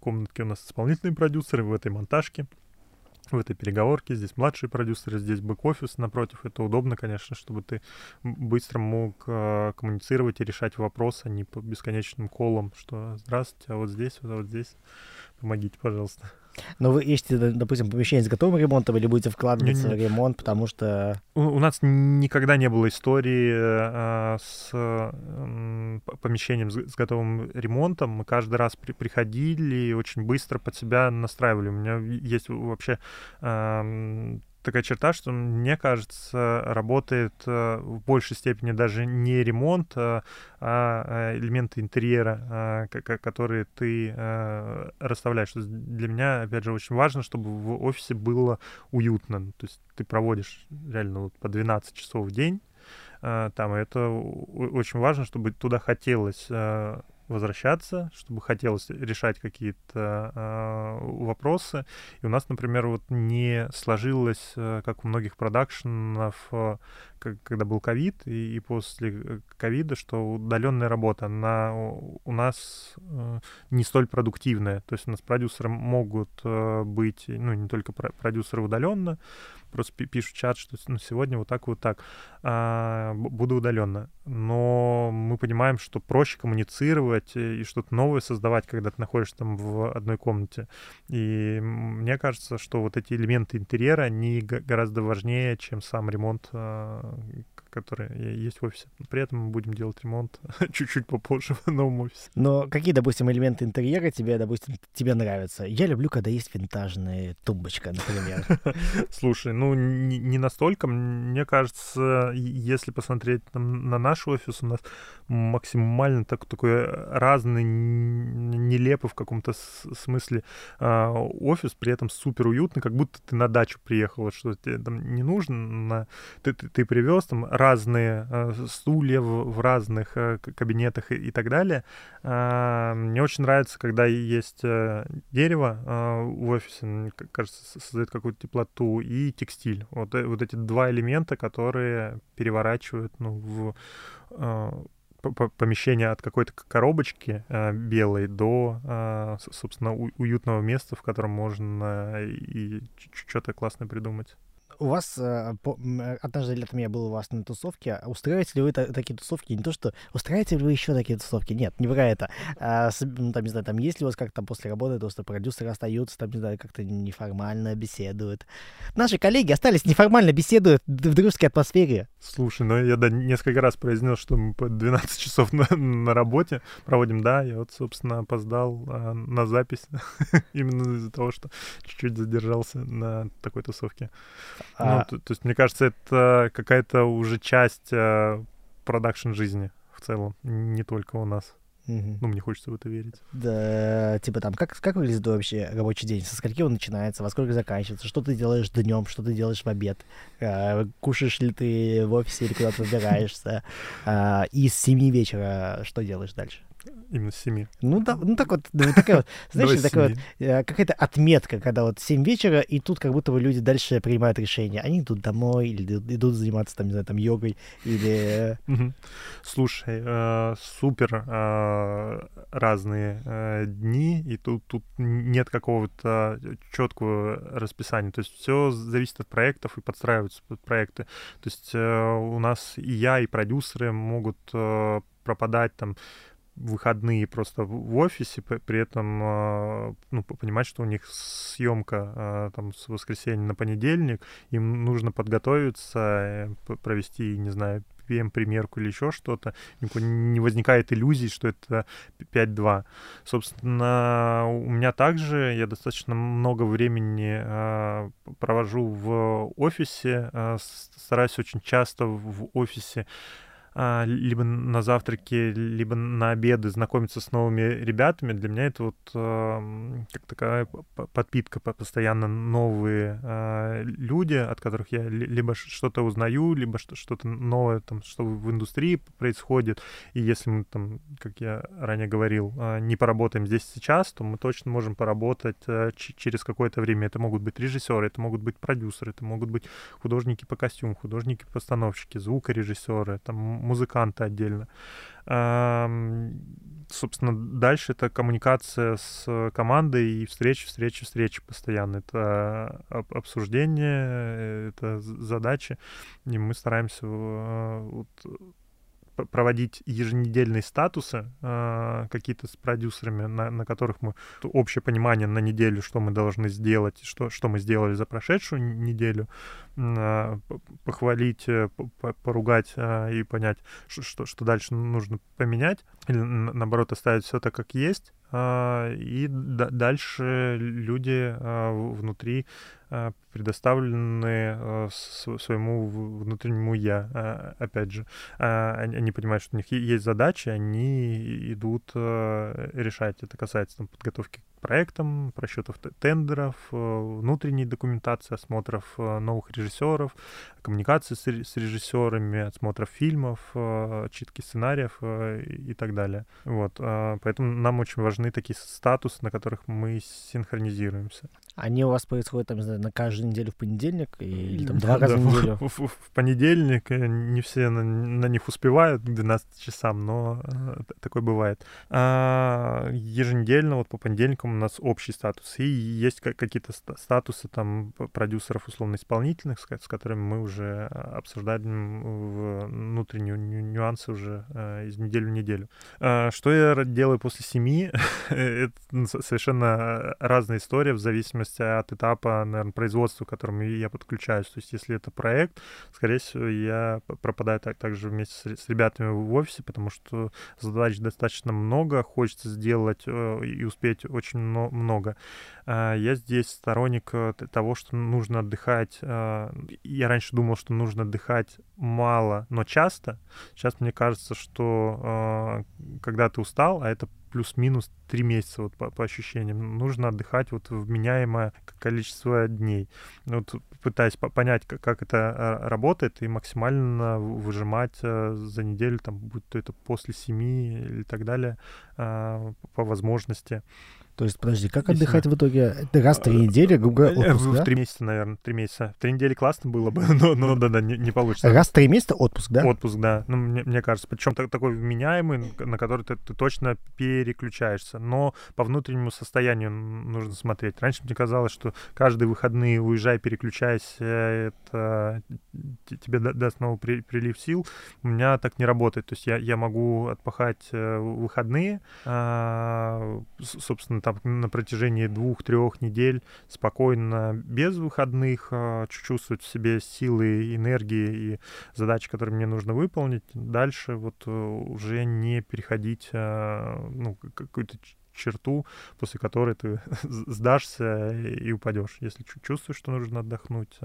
комнатке у нас исполнительные продюсеры, в этой монтажке в этой переговорке. Здесь младшие продюсеры, здесь бэк-офис напротив. Это удобно, конечно, чтобы ты быстро мог э, коммуницировать и решать вопросы, а не по бесконечным колам, что «здравствуйте, а вот здесь, а вот здесь, помогите, пожалуйста».
Но вы ищете, допустим, помещение с готовым ремонтом или будете вкладываться не, не. в ремонт, потому что...
У, у нас никогда не было истории а, с а, помещением с, с готовым ремонтом. Мы каждый раз при, приходили и очень быстро под себя настраивали. У меня есть вообще а, такая черта, что, мне кажется, работает э, в большей степени даже не ремонт, а, а элементы интерьера, а, которые ты э, расставляешь. Для меня, опять же, очень важно, чтобы в офисе было уютно. То есть ты проводишь реально вот по 12 часов в день э, там, и это очень важно, чтобы туда хотелось возвращаться, чтобы хотелось решать какие-то э, вопросы. И у нас, например, вот не сложилось, э, как у многих продакшенов, э, когда был ковид и, и после э, ковида, что удаленная работа, она у нас э, не столь продуктивная. То есть у нас продюсеры могут э, быть, ну, не только продюсеры удаленно, просто пишут чат, что ну, сегодня вот так, вот так, а, буду удаленно. Но мы понимаем, что проще коммуницировать и что-то новое создавать, когда ты находишься там в одной комнате. И мне кажется, что вот эти элементы интерьера, они гораздо важнее, чем сам ремонт а, которые есть в офисе. При этом мы будем делать ремонт чуть-чуть попозже в новом офисе.
Но какие, допустим, элементы интерьера тебе, допустим, тебе нравятся? Я люблю, когда есть винтажная тумбочка, например.
Слушай, ну не, не настолько. Мне кажется, если посмотреть на наш офис, у нас максимально так, такой разный, нелепый в каком-то смысле э, офис, при этом супер уютный, как будто ты на дачу приехал, что тебе там не нужно, ты, ты, ты привез там разные э, стулья в, разных э, кабинетах и, так далее. Э, мне очень нравится, когда есть э, дерево в офисе, мне кажется, создает какую-то теплоту, и текстиль. Вот, вот эти два элемента, которые переворачивают ну, в помещение от какой-то коробочки э, белой до, э, собственно, у, уютного места, в котором можно и что-то классное придумать
у вас э, э, однажды летом я был у вас на тусовке. Устраиваете ли вы такие тусовки? Не то, что устраиваете ли вы еще такие тусовки? Нет, не про это. А, ну, там, не знаю, там есть ли у вас как-то после работы, то, что продюсеры остаются, там, не знаю, как-то неформально беседуют. Наши коллеги остались неформально беседуют в дружеской атмосфере.
Слушай, ну я да, несколько раз произнес, что мы по 12 часов на, на работе проводим. Да, я вот, собственно, опоздал а, на запись именно из-за того, что чуть-чуть задержался на такой тусовке. Ну, а... то, то есть, мне кажется, это какая-то уже часть э, продакшн жизни в целом, не только у нас. Угу. Ну, мне хочется в это верить.
Да, типа там, как, как выглядит вообще рабочий день? Со скольки он начинается, во сколько заканчивается? Что ты делаешь днем, что ты делаешь в обед? А, кушаешь ли ты в офисе или куда-то выбираешься? А, и с 7 вечера что делаешь дальше?
Именно с 7.
Ну, да, ну так вот, такая вот, знаешь, такая вот э, какая-то отметка, когда вот 7 вечера, и тут как будто бы люди дальше принимают решение. Они идут домой или идут заниматься там, не знаю, там йогой или...
Слушай, э, супер э, разные э, дни, и тут, тут нет какого-то четкого расписания. То есть все зависит от проектов и подстраиваются под проекты. То есть э, у нас и я, и продюсеры могут э, пропадать там выходные просто в офисе, при этом а, ну, понимать, что у них съемка а, там с воскресенья на понедельник, им нужно подготовиться, э, провести, не знаю, PM-примерку или еще что-то, не возникает иллюзий, что это 5.2. Собственно, у меня также, я достаточно много времени э, провожу в офисе, э, стараюсь очень часто в офисе либо на завтраки, либо на обеды знакомиться с новыми ребятами, для меня это вот как такая подпитка, постоянно новые а, люди, от которых я либо что-то узнаю, либо что-то новое, там, что в индустрии происходит. И если мы там, как я ранее говорил, а, не поработаем здесь сейчас, то мы точно можем поработать через какое-то время. Это могут быть режиссеры, это могут быть продюсеры, это могут быть художники по костюму, художники-постановщики, звукорежиссеры, там музыканты отдельно. Собственно, дальше это коммуникация с командой и встречи, встречи, встречи постоянно. Это обсуждение, это задачи, и мы стараемся вот, проводить еженедельные статусы э, какие-то с продюсерами, на, на которых мы общее понимание на неделю, что мы должны сделать, что, что мы сделали за прошедшую неделю, э, похвалить, поругать э, и понять, что, что дальше нужно поменять, или наоборот оставить все так, как есть. И дальше люди внутри предоставлены э, своему внутреннему я, э, опять же. Они понимают, что у них есть задачи, они идут решать. Это касается там, подготовки проектам, просчетов тендеров, э, внутренней документации, осмотров э, новых режиссеров, коммуникации с, режиссерами, осмотров фильмов, э, читки сценариев и так далее. Вот, поэтому нам очень важны такие статусы, на которых мы синхронизируемся.
Они у вас происходят, там, не знаю, на каждую неделю в понедельник или там два раза в неделю?
В, в, в понедельник не все на, на них успевают к 12 часам, но такое бывает. А, еженедельно, вот по понедельникам у нас общий статус, и есть какие-то статусы там продюсеров условно-исполнительных, с которыми мы уже а, обсуждаем внутренние нюансы уже а, из недели в неделю. А, что я делаю после семи? Это совершенно разная история в зависимости от этапа, наверное, производства, к которому я подключаюсь. То есть если это проект, скорее всего, я пропадаю так, также вместе с, с ребятами в офисе, потому что задач достаточно много, хочется сделать э, и успеть очень много. А, я здесь сторонник э, того, что нужно отдыхать. А, я раньше думал, что нужно отдыхать мало, но часто. Сейчас мне кажется, что когда ты устал, а это плюс-минус три месяца вот по, по ощущениям. Нужно отдыхать вот вменяемое количество дней. Вот пытаясь понять, как, как это работает, и максимально выжимать э, за неделю, там, будь то это после семи или так далее, по возможности.
То есть, подожди, как отдыхать в итоге? Раз в три недели, грубо говоря,
отпуск, В да? три месяца, наверное, три месяца. В три недели классно было бы, но, но да, да, не, не получится.
Раз в три месяца отпуск, да?
Отпуск, да. Ну, мне, мне кажется, причем такой вменяемый, на который ты, ты точно переключаешься. Но по внутреннему состоянию нужно смотреть. Раньше мне казалось, что каждые выходные уезжай, переключайся, это тебе даст снова при, прилив сил. У меня так не работает. То есть я, я могу отпахать э, выходные, а, собственно, там на протяжении двух-трех недель спокойно, без выходных, а, чувствовать в себе силы, энергии и задачи, которые мне нужно выполнить. Дальше вот э, уже не переходить а, ну, какую-то черту, после которой ты сдашься и упадешь. Если чувствуешь, что нужно отдохнуть,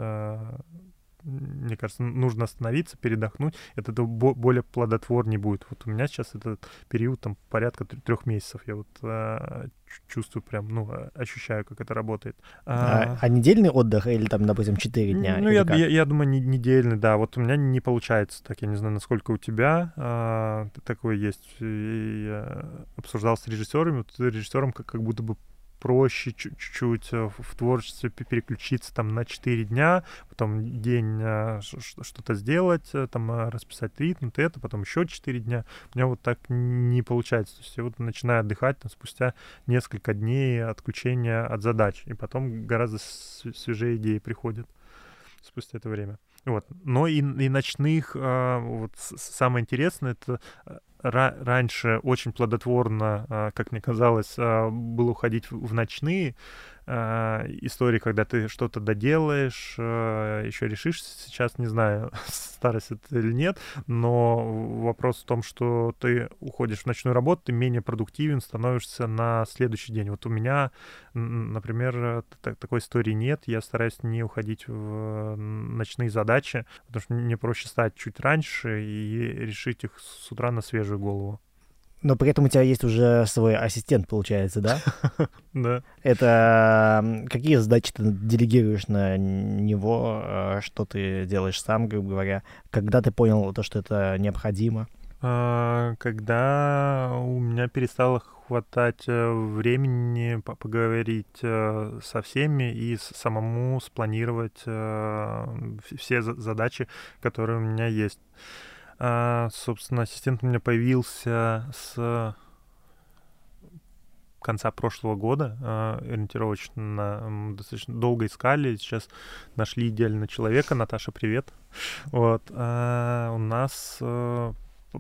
мне кажется, нужно остановиться, передохнуть, это более плодотворнее будет. Вот у меня сейчас этот период там порядка трех месяцев. Я вот а, чувствую прям, ну, а, ощущаю, как это работает.
А, а, а недельный отдых или там, допустим, четыре дня?
Ну, я, я, я думаю, не, недельный, да. Вот у меня не получается так, я не знаю, насколько у тебя а, такое есть. Я обсуждал с режиссерами, вот режиссером как, как будто бы проще чуть-чуть э, в творчестве переключиться там на 4 дня, потом день э, что-то сделать, э, там расписать ритм, это, потом еще 4 дня. У меня вот так не получается. То есть я вот начинаю отдыхать там, спустя несколько дней отключения от задач, и потом гораздо свежие идеи приходят спустя это время. Вот. Но и, и ночных, вот самое интересное, это раньше очень плодотворно, а, как мне казалось, а, было уходить в ночные, э, истории, когда ты что-то доделаешь, э, еще решишь сейчас, не знаю, старость это или нет, но вопрос в том, что ты уходишь в ночную работу, ты менее продуктивен, становишься на следующий день. Вот у меня, например, такой истории нет, я стараюсь не уходить в ночные задачи, потому что мне проще стать чуть раньше и решить их с утра на свежую голову.
Но при этом у тебя есть уже свой ассистент, получается, да?
Да.
Это какие задачи ты делегируешь на него, э, что ты делаешь сам, грубо говоря, когда ты понял то, что это необходимо?
А, когда у меня перестало хватать э, времени поговорить э, со всеми и самому спланировать все задачи, которые у меня есть. А, собственно, ассистент у меня появился с конца прошлого года э, ориентировочно достаточно долго искали, сейчас нашли идеального человека. Наташа, привет. Вот э, у нас э,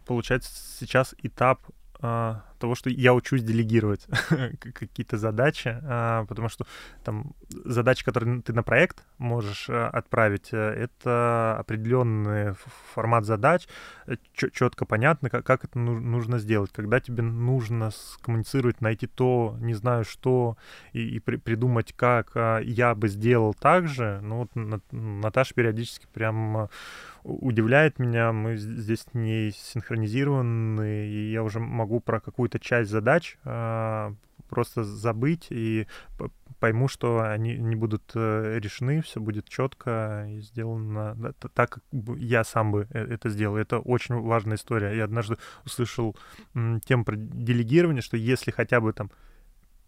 получается сейчас этап того, что я учусь делегировать какие-то задачи, а, потому что там задачи, которые ты на проект можешь а, отправить, э, это определенный формат задач, э, четко понятно, как, как это нужно сделать. Когда тебе нужно скоммуницировать, найти то, не знаю что, и, и при, придумать, как я бы сделал так же, ну вот Наташа периодически прям удивляет меня. Мы здесь не синхронизированы, и я уже могу про какую-то часть задач э, просто забыть и пойму, что они не будут э, решены, все будет четко и сделано так, как я сам бы э, это сделал. Это очень важная история. Я однажды услышал тему про делегирование, что если хотя бы там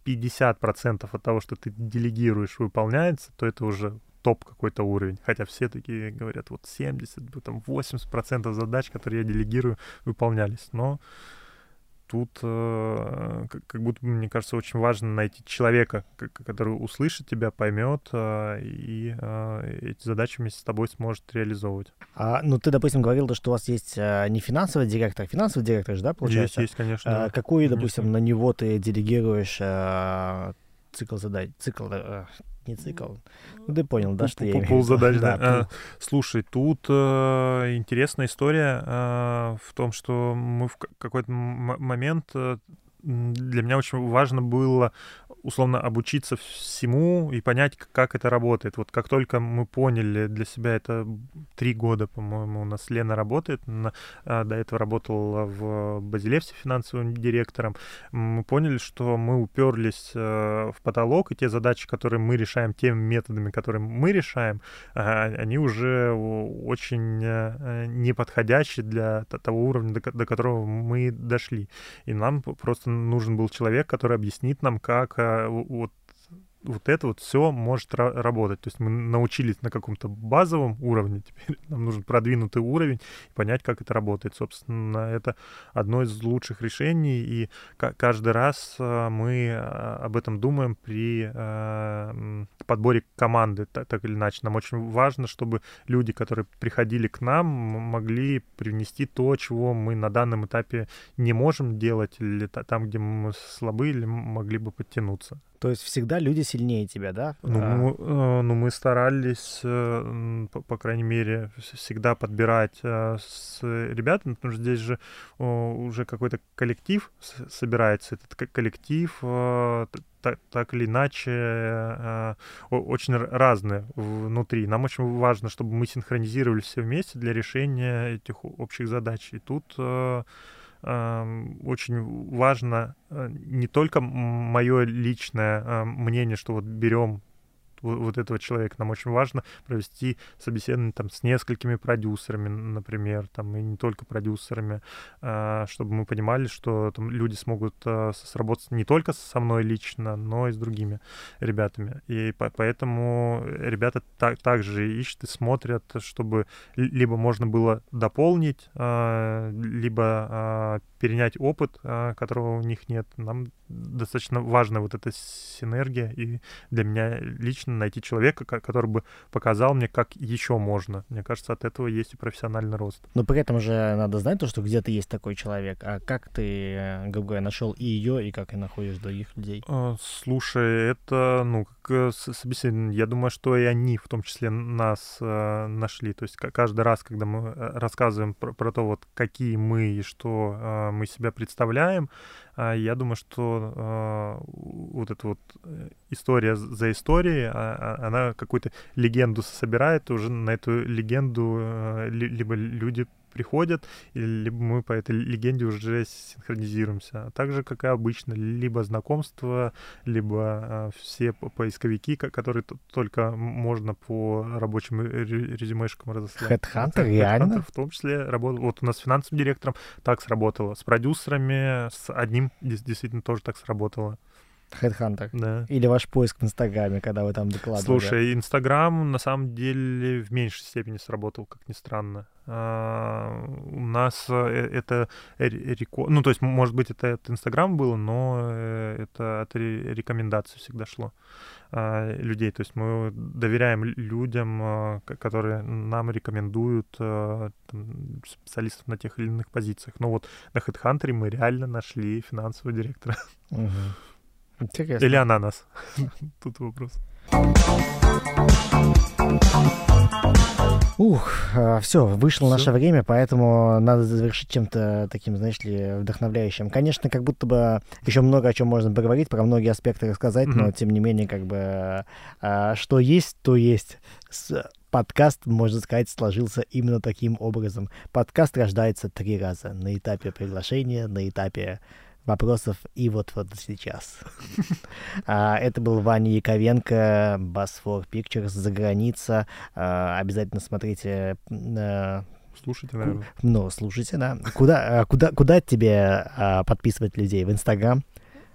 50% от того, что ты делегируешь, выполняется, то это уже топ какой-то уровень. Хотя все такие говорят, вот 70, там 80% задач, которые я делегирую, выполнялись. Но тут э, как будто, мне кажется, очень важно найти человека, который услышит тебя, поймет э, и э, эти задачи вместе с тобой сможет реализовывать.
А, ну, ты, допустим, говорил, что у вас есть не финансовый директор, а финансовый директор же, да, получается?
Есть, есть, конечно.
А, какой, допустим, на него ты делегируешь цикл задач, цикл не цикл. Ну, ты понял, да, что я
Пул задач, да. А, слушай, тут э, интересная история э, в том, что мы в какой-то момент э, для меня очень важно было условно обучиться всему и понять, как это работает. Вот как только мы поняли для себя, это три года, по-моему, у нас Лена работает, на, а, до этого работала в Базилевсе финансовым директором, мы поняли, что мы уперлись э, в потолок, и те задачи, которые мы решаем теми методами, которые мы решаем, а, они уже очень э, неподходящие для того уровня, до которого мы дошли. И нам просто нужен был человек, который объяснит нам, как э, вот вот это вот все может работать. То есть мы научились на каком-то базовом уровне, теперь нам нужен продвинутый уровень понять, как это работает. Собственно, это одно из лучших решений, и каждый раз а, мы а, об этом думаем при а, подборе команды, так, так или иначе. Нам очень важно, чтобы люди, которые приходили к нам, могли привнести то, чего мы на данном этапе не можем делать, или там, где мы слабы, или могли бы подтянуться.
То есть всегда люди сильнее тебя, да?
Ну, а... мы, э, ну мы старались, э, по, по крайней мере, всегда подбирать э, с ребятами, потому что здесь же уже какой-то коллектив собирается. Этот коллектив так, так или иначе очень разные внутри. Нам очень важно, чтобы мы синхронизировали все вместе для решения этих общих задач. И тут очень важно э, не только мое личное э, мнение, что вот берем вот этого человека. Нам очень важно провести собеседование там с несколькими продюсерами, например, там и не только продюсерами, а, чтобы мы понимали, что там люди смогут а, сработать не только со мной лично, но и с другими ребятами. И поэтому ребята так, также ищут и смотрят, чтобы либо можно было дополнить, а, либо перенять опыт, которого у них нет. Нам достаточно важна вот эта синергия, и для меня лично найти человека, который бы показал мне, как еще можно. Мне кажется, от этого есть и профессиональный рост.
Но при этом же надо знать то, что где-то есть такой человек. А как ты, э, грубо говоря, нашел и ее, и как и находишь других людей?
А, слушай, это, ну, как э, собеседование, я думаю, что и они в том числе нас э, нашли. То есть каждый раз, когда мы рассказываем про, про то, вот какие мы и что э, мы себя представляем, э, я думаю, что э, вот эта вот история за историей, а, а, она какую-то легенду собирает, уже на эту легенду э, либо люди приходят, либо мы по этой легенде уже синхронизируемся. А также, как и обычно, либо знакомства, либо а, все поисковики, которые только можно по рабочим резюмешкам разослать.
Headhunter, реально?
В том числе работал. Вот у нас с финансовым директором так сработало. С продюсерами, с одним действительно тоже так сработало.
Headhunter.
Да.
Или ваш поиск в Инстаграме, когда вы там докладывали.
Слушай, Инстаграм на самом деле в меньшей степени сработал, как ни странно. А, у нас э, это реко... Ну, то есть, может быть, это от Инстаграм было, но э, это от рекомендаций всегда шло а, людей. То есть мы доверяем людям, а, которые нам рекомендуют там, специалистов на тех или иных позициях. Но вот на HeadHunter мы реально нашли финансового директора.
Угу. Интересно.
Или она нас. Тут вопрос.
Ух, а, все, вышло всё? наше время, поэтому надо завершить чем-то таким, знаешь ли, вдохновляющим. Конечно, как будто бы еще много о чем можно поговорить, про многие аспекты рассказать, mm-hmm. но тем не менее, как бы, а, что есть, то есть. Подкаст, можно сказать, сложился именно таким образом. Подкаст рождается три раза. На этапе приглашения, на этапе вопросов и вот вот сейчас. а, это был Ваня Яковенко, Басфор Pictures, за граница. А, обязательно смотрите
э, Слушайте, наверное.
Ну, слушайте, да. Куда, а, куда, куда тебе а, подписывать людей? В Инстаграм?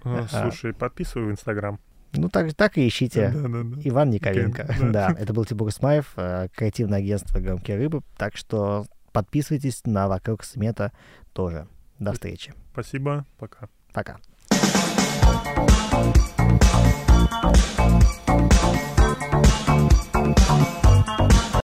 А, слушай, подписываю в Инстаграм.
Ну, так, так и ищите. Да, да, да. Иван Николенко. Okay, да. да, это был Тибур Смаев, креативное агентство «Громкие рыбы». Так что подписывайтесь на «Вокруг смета» тоже. До встречи.
Спасибо. Пока.
Пока.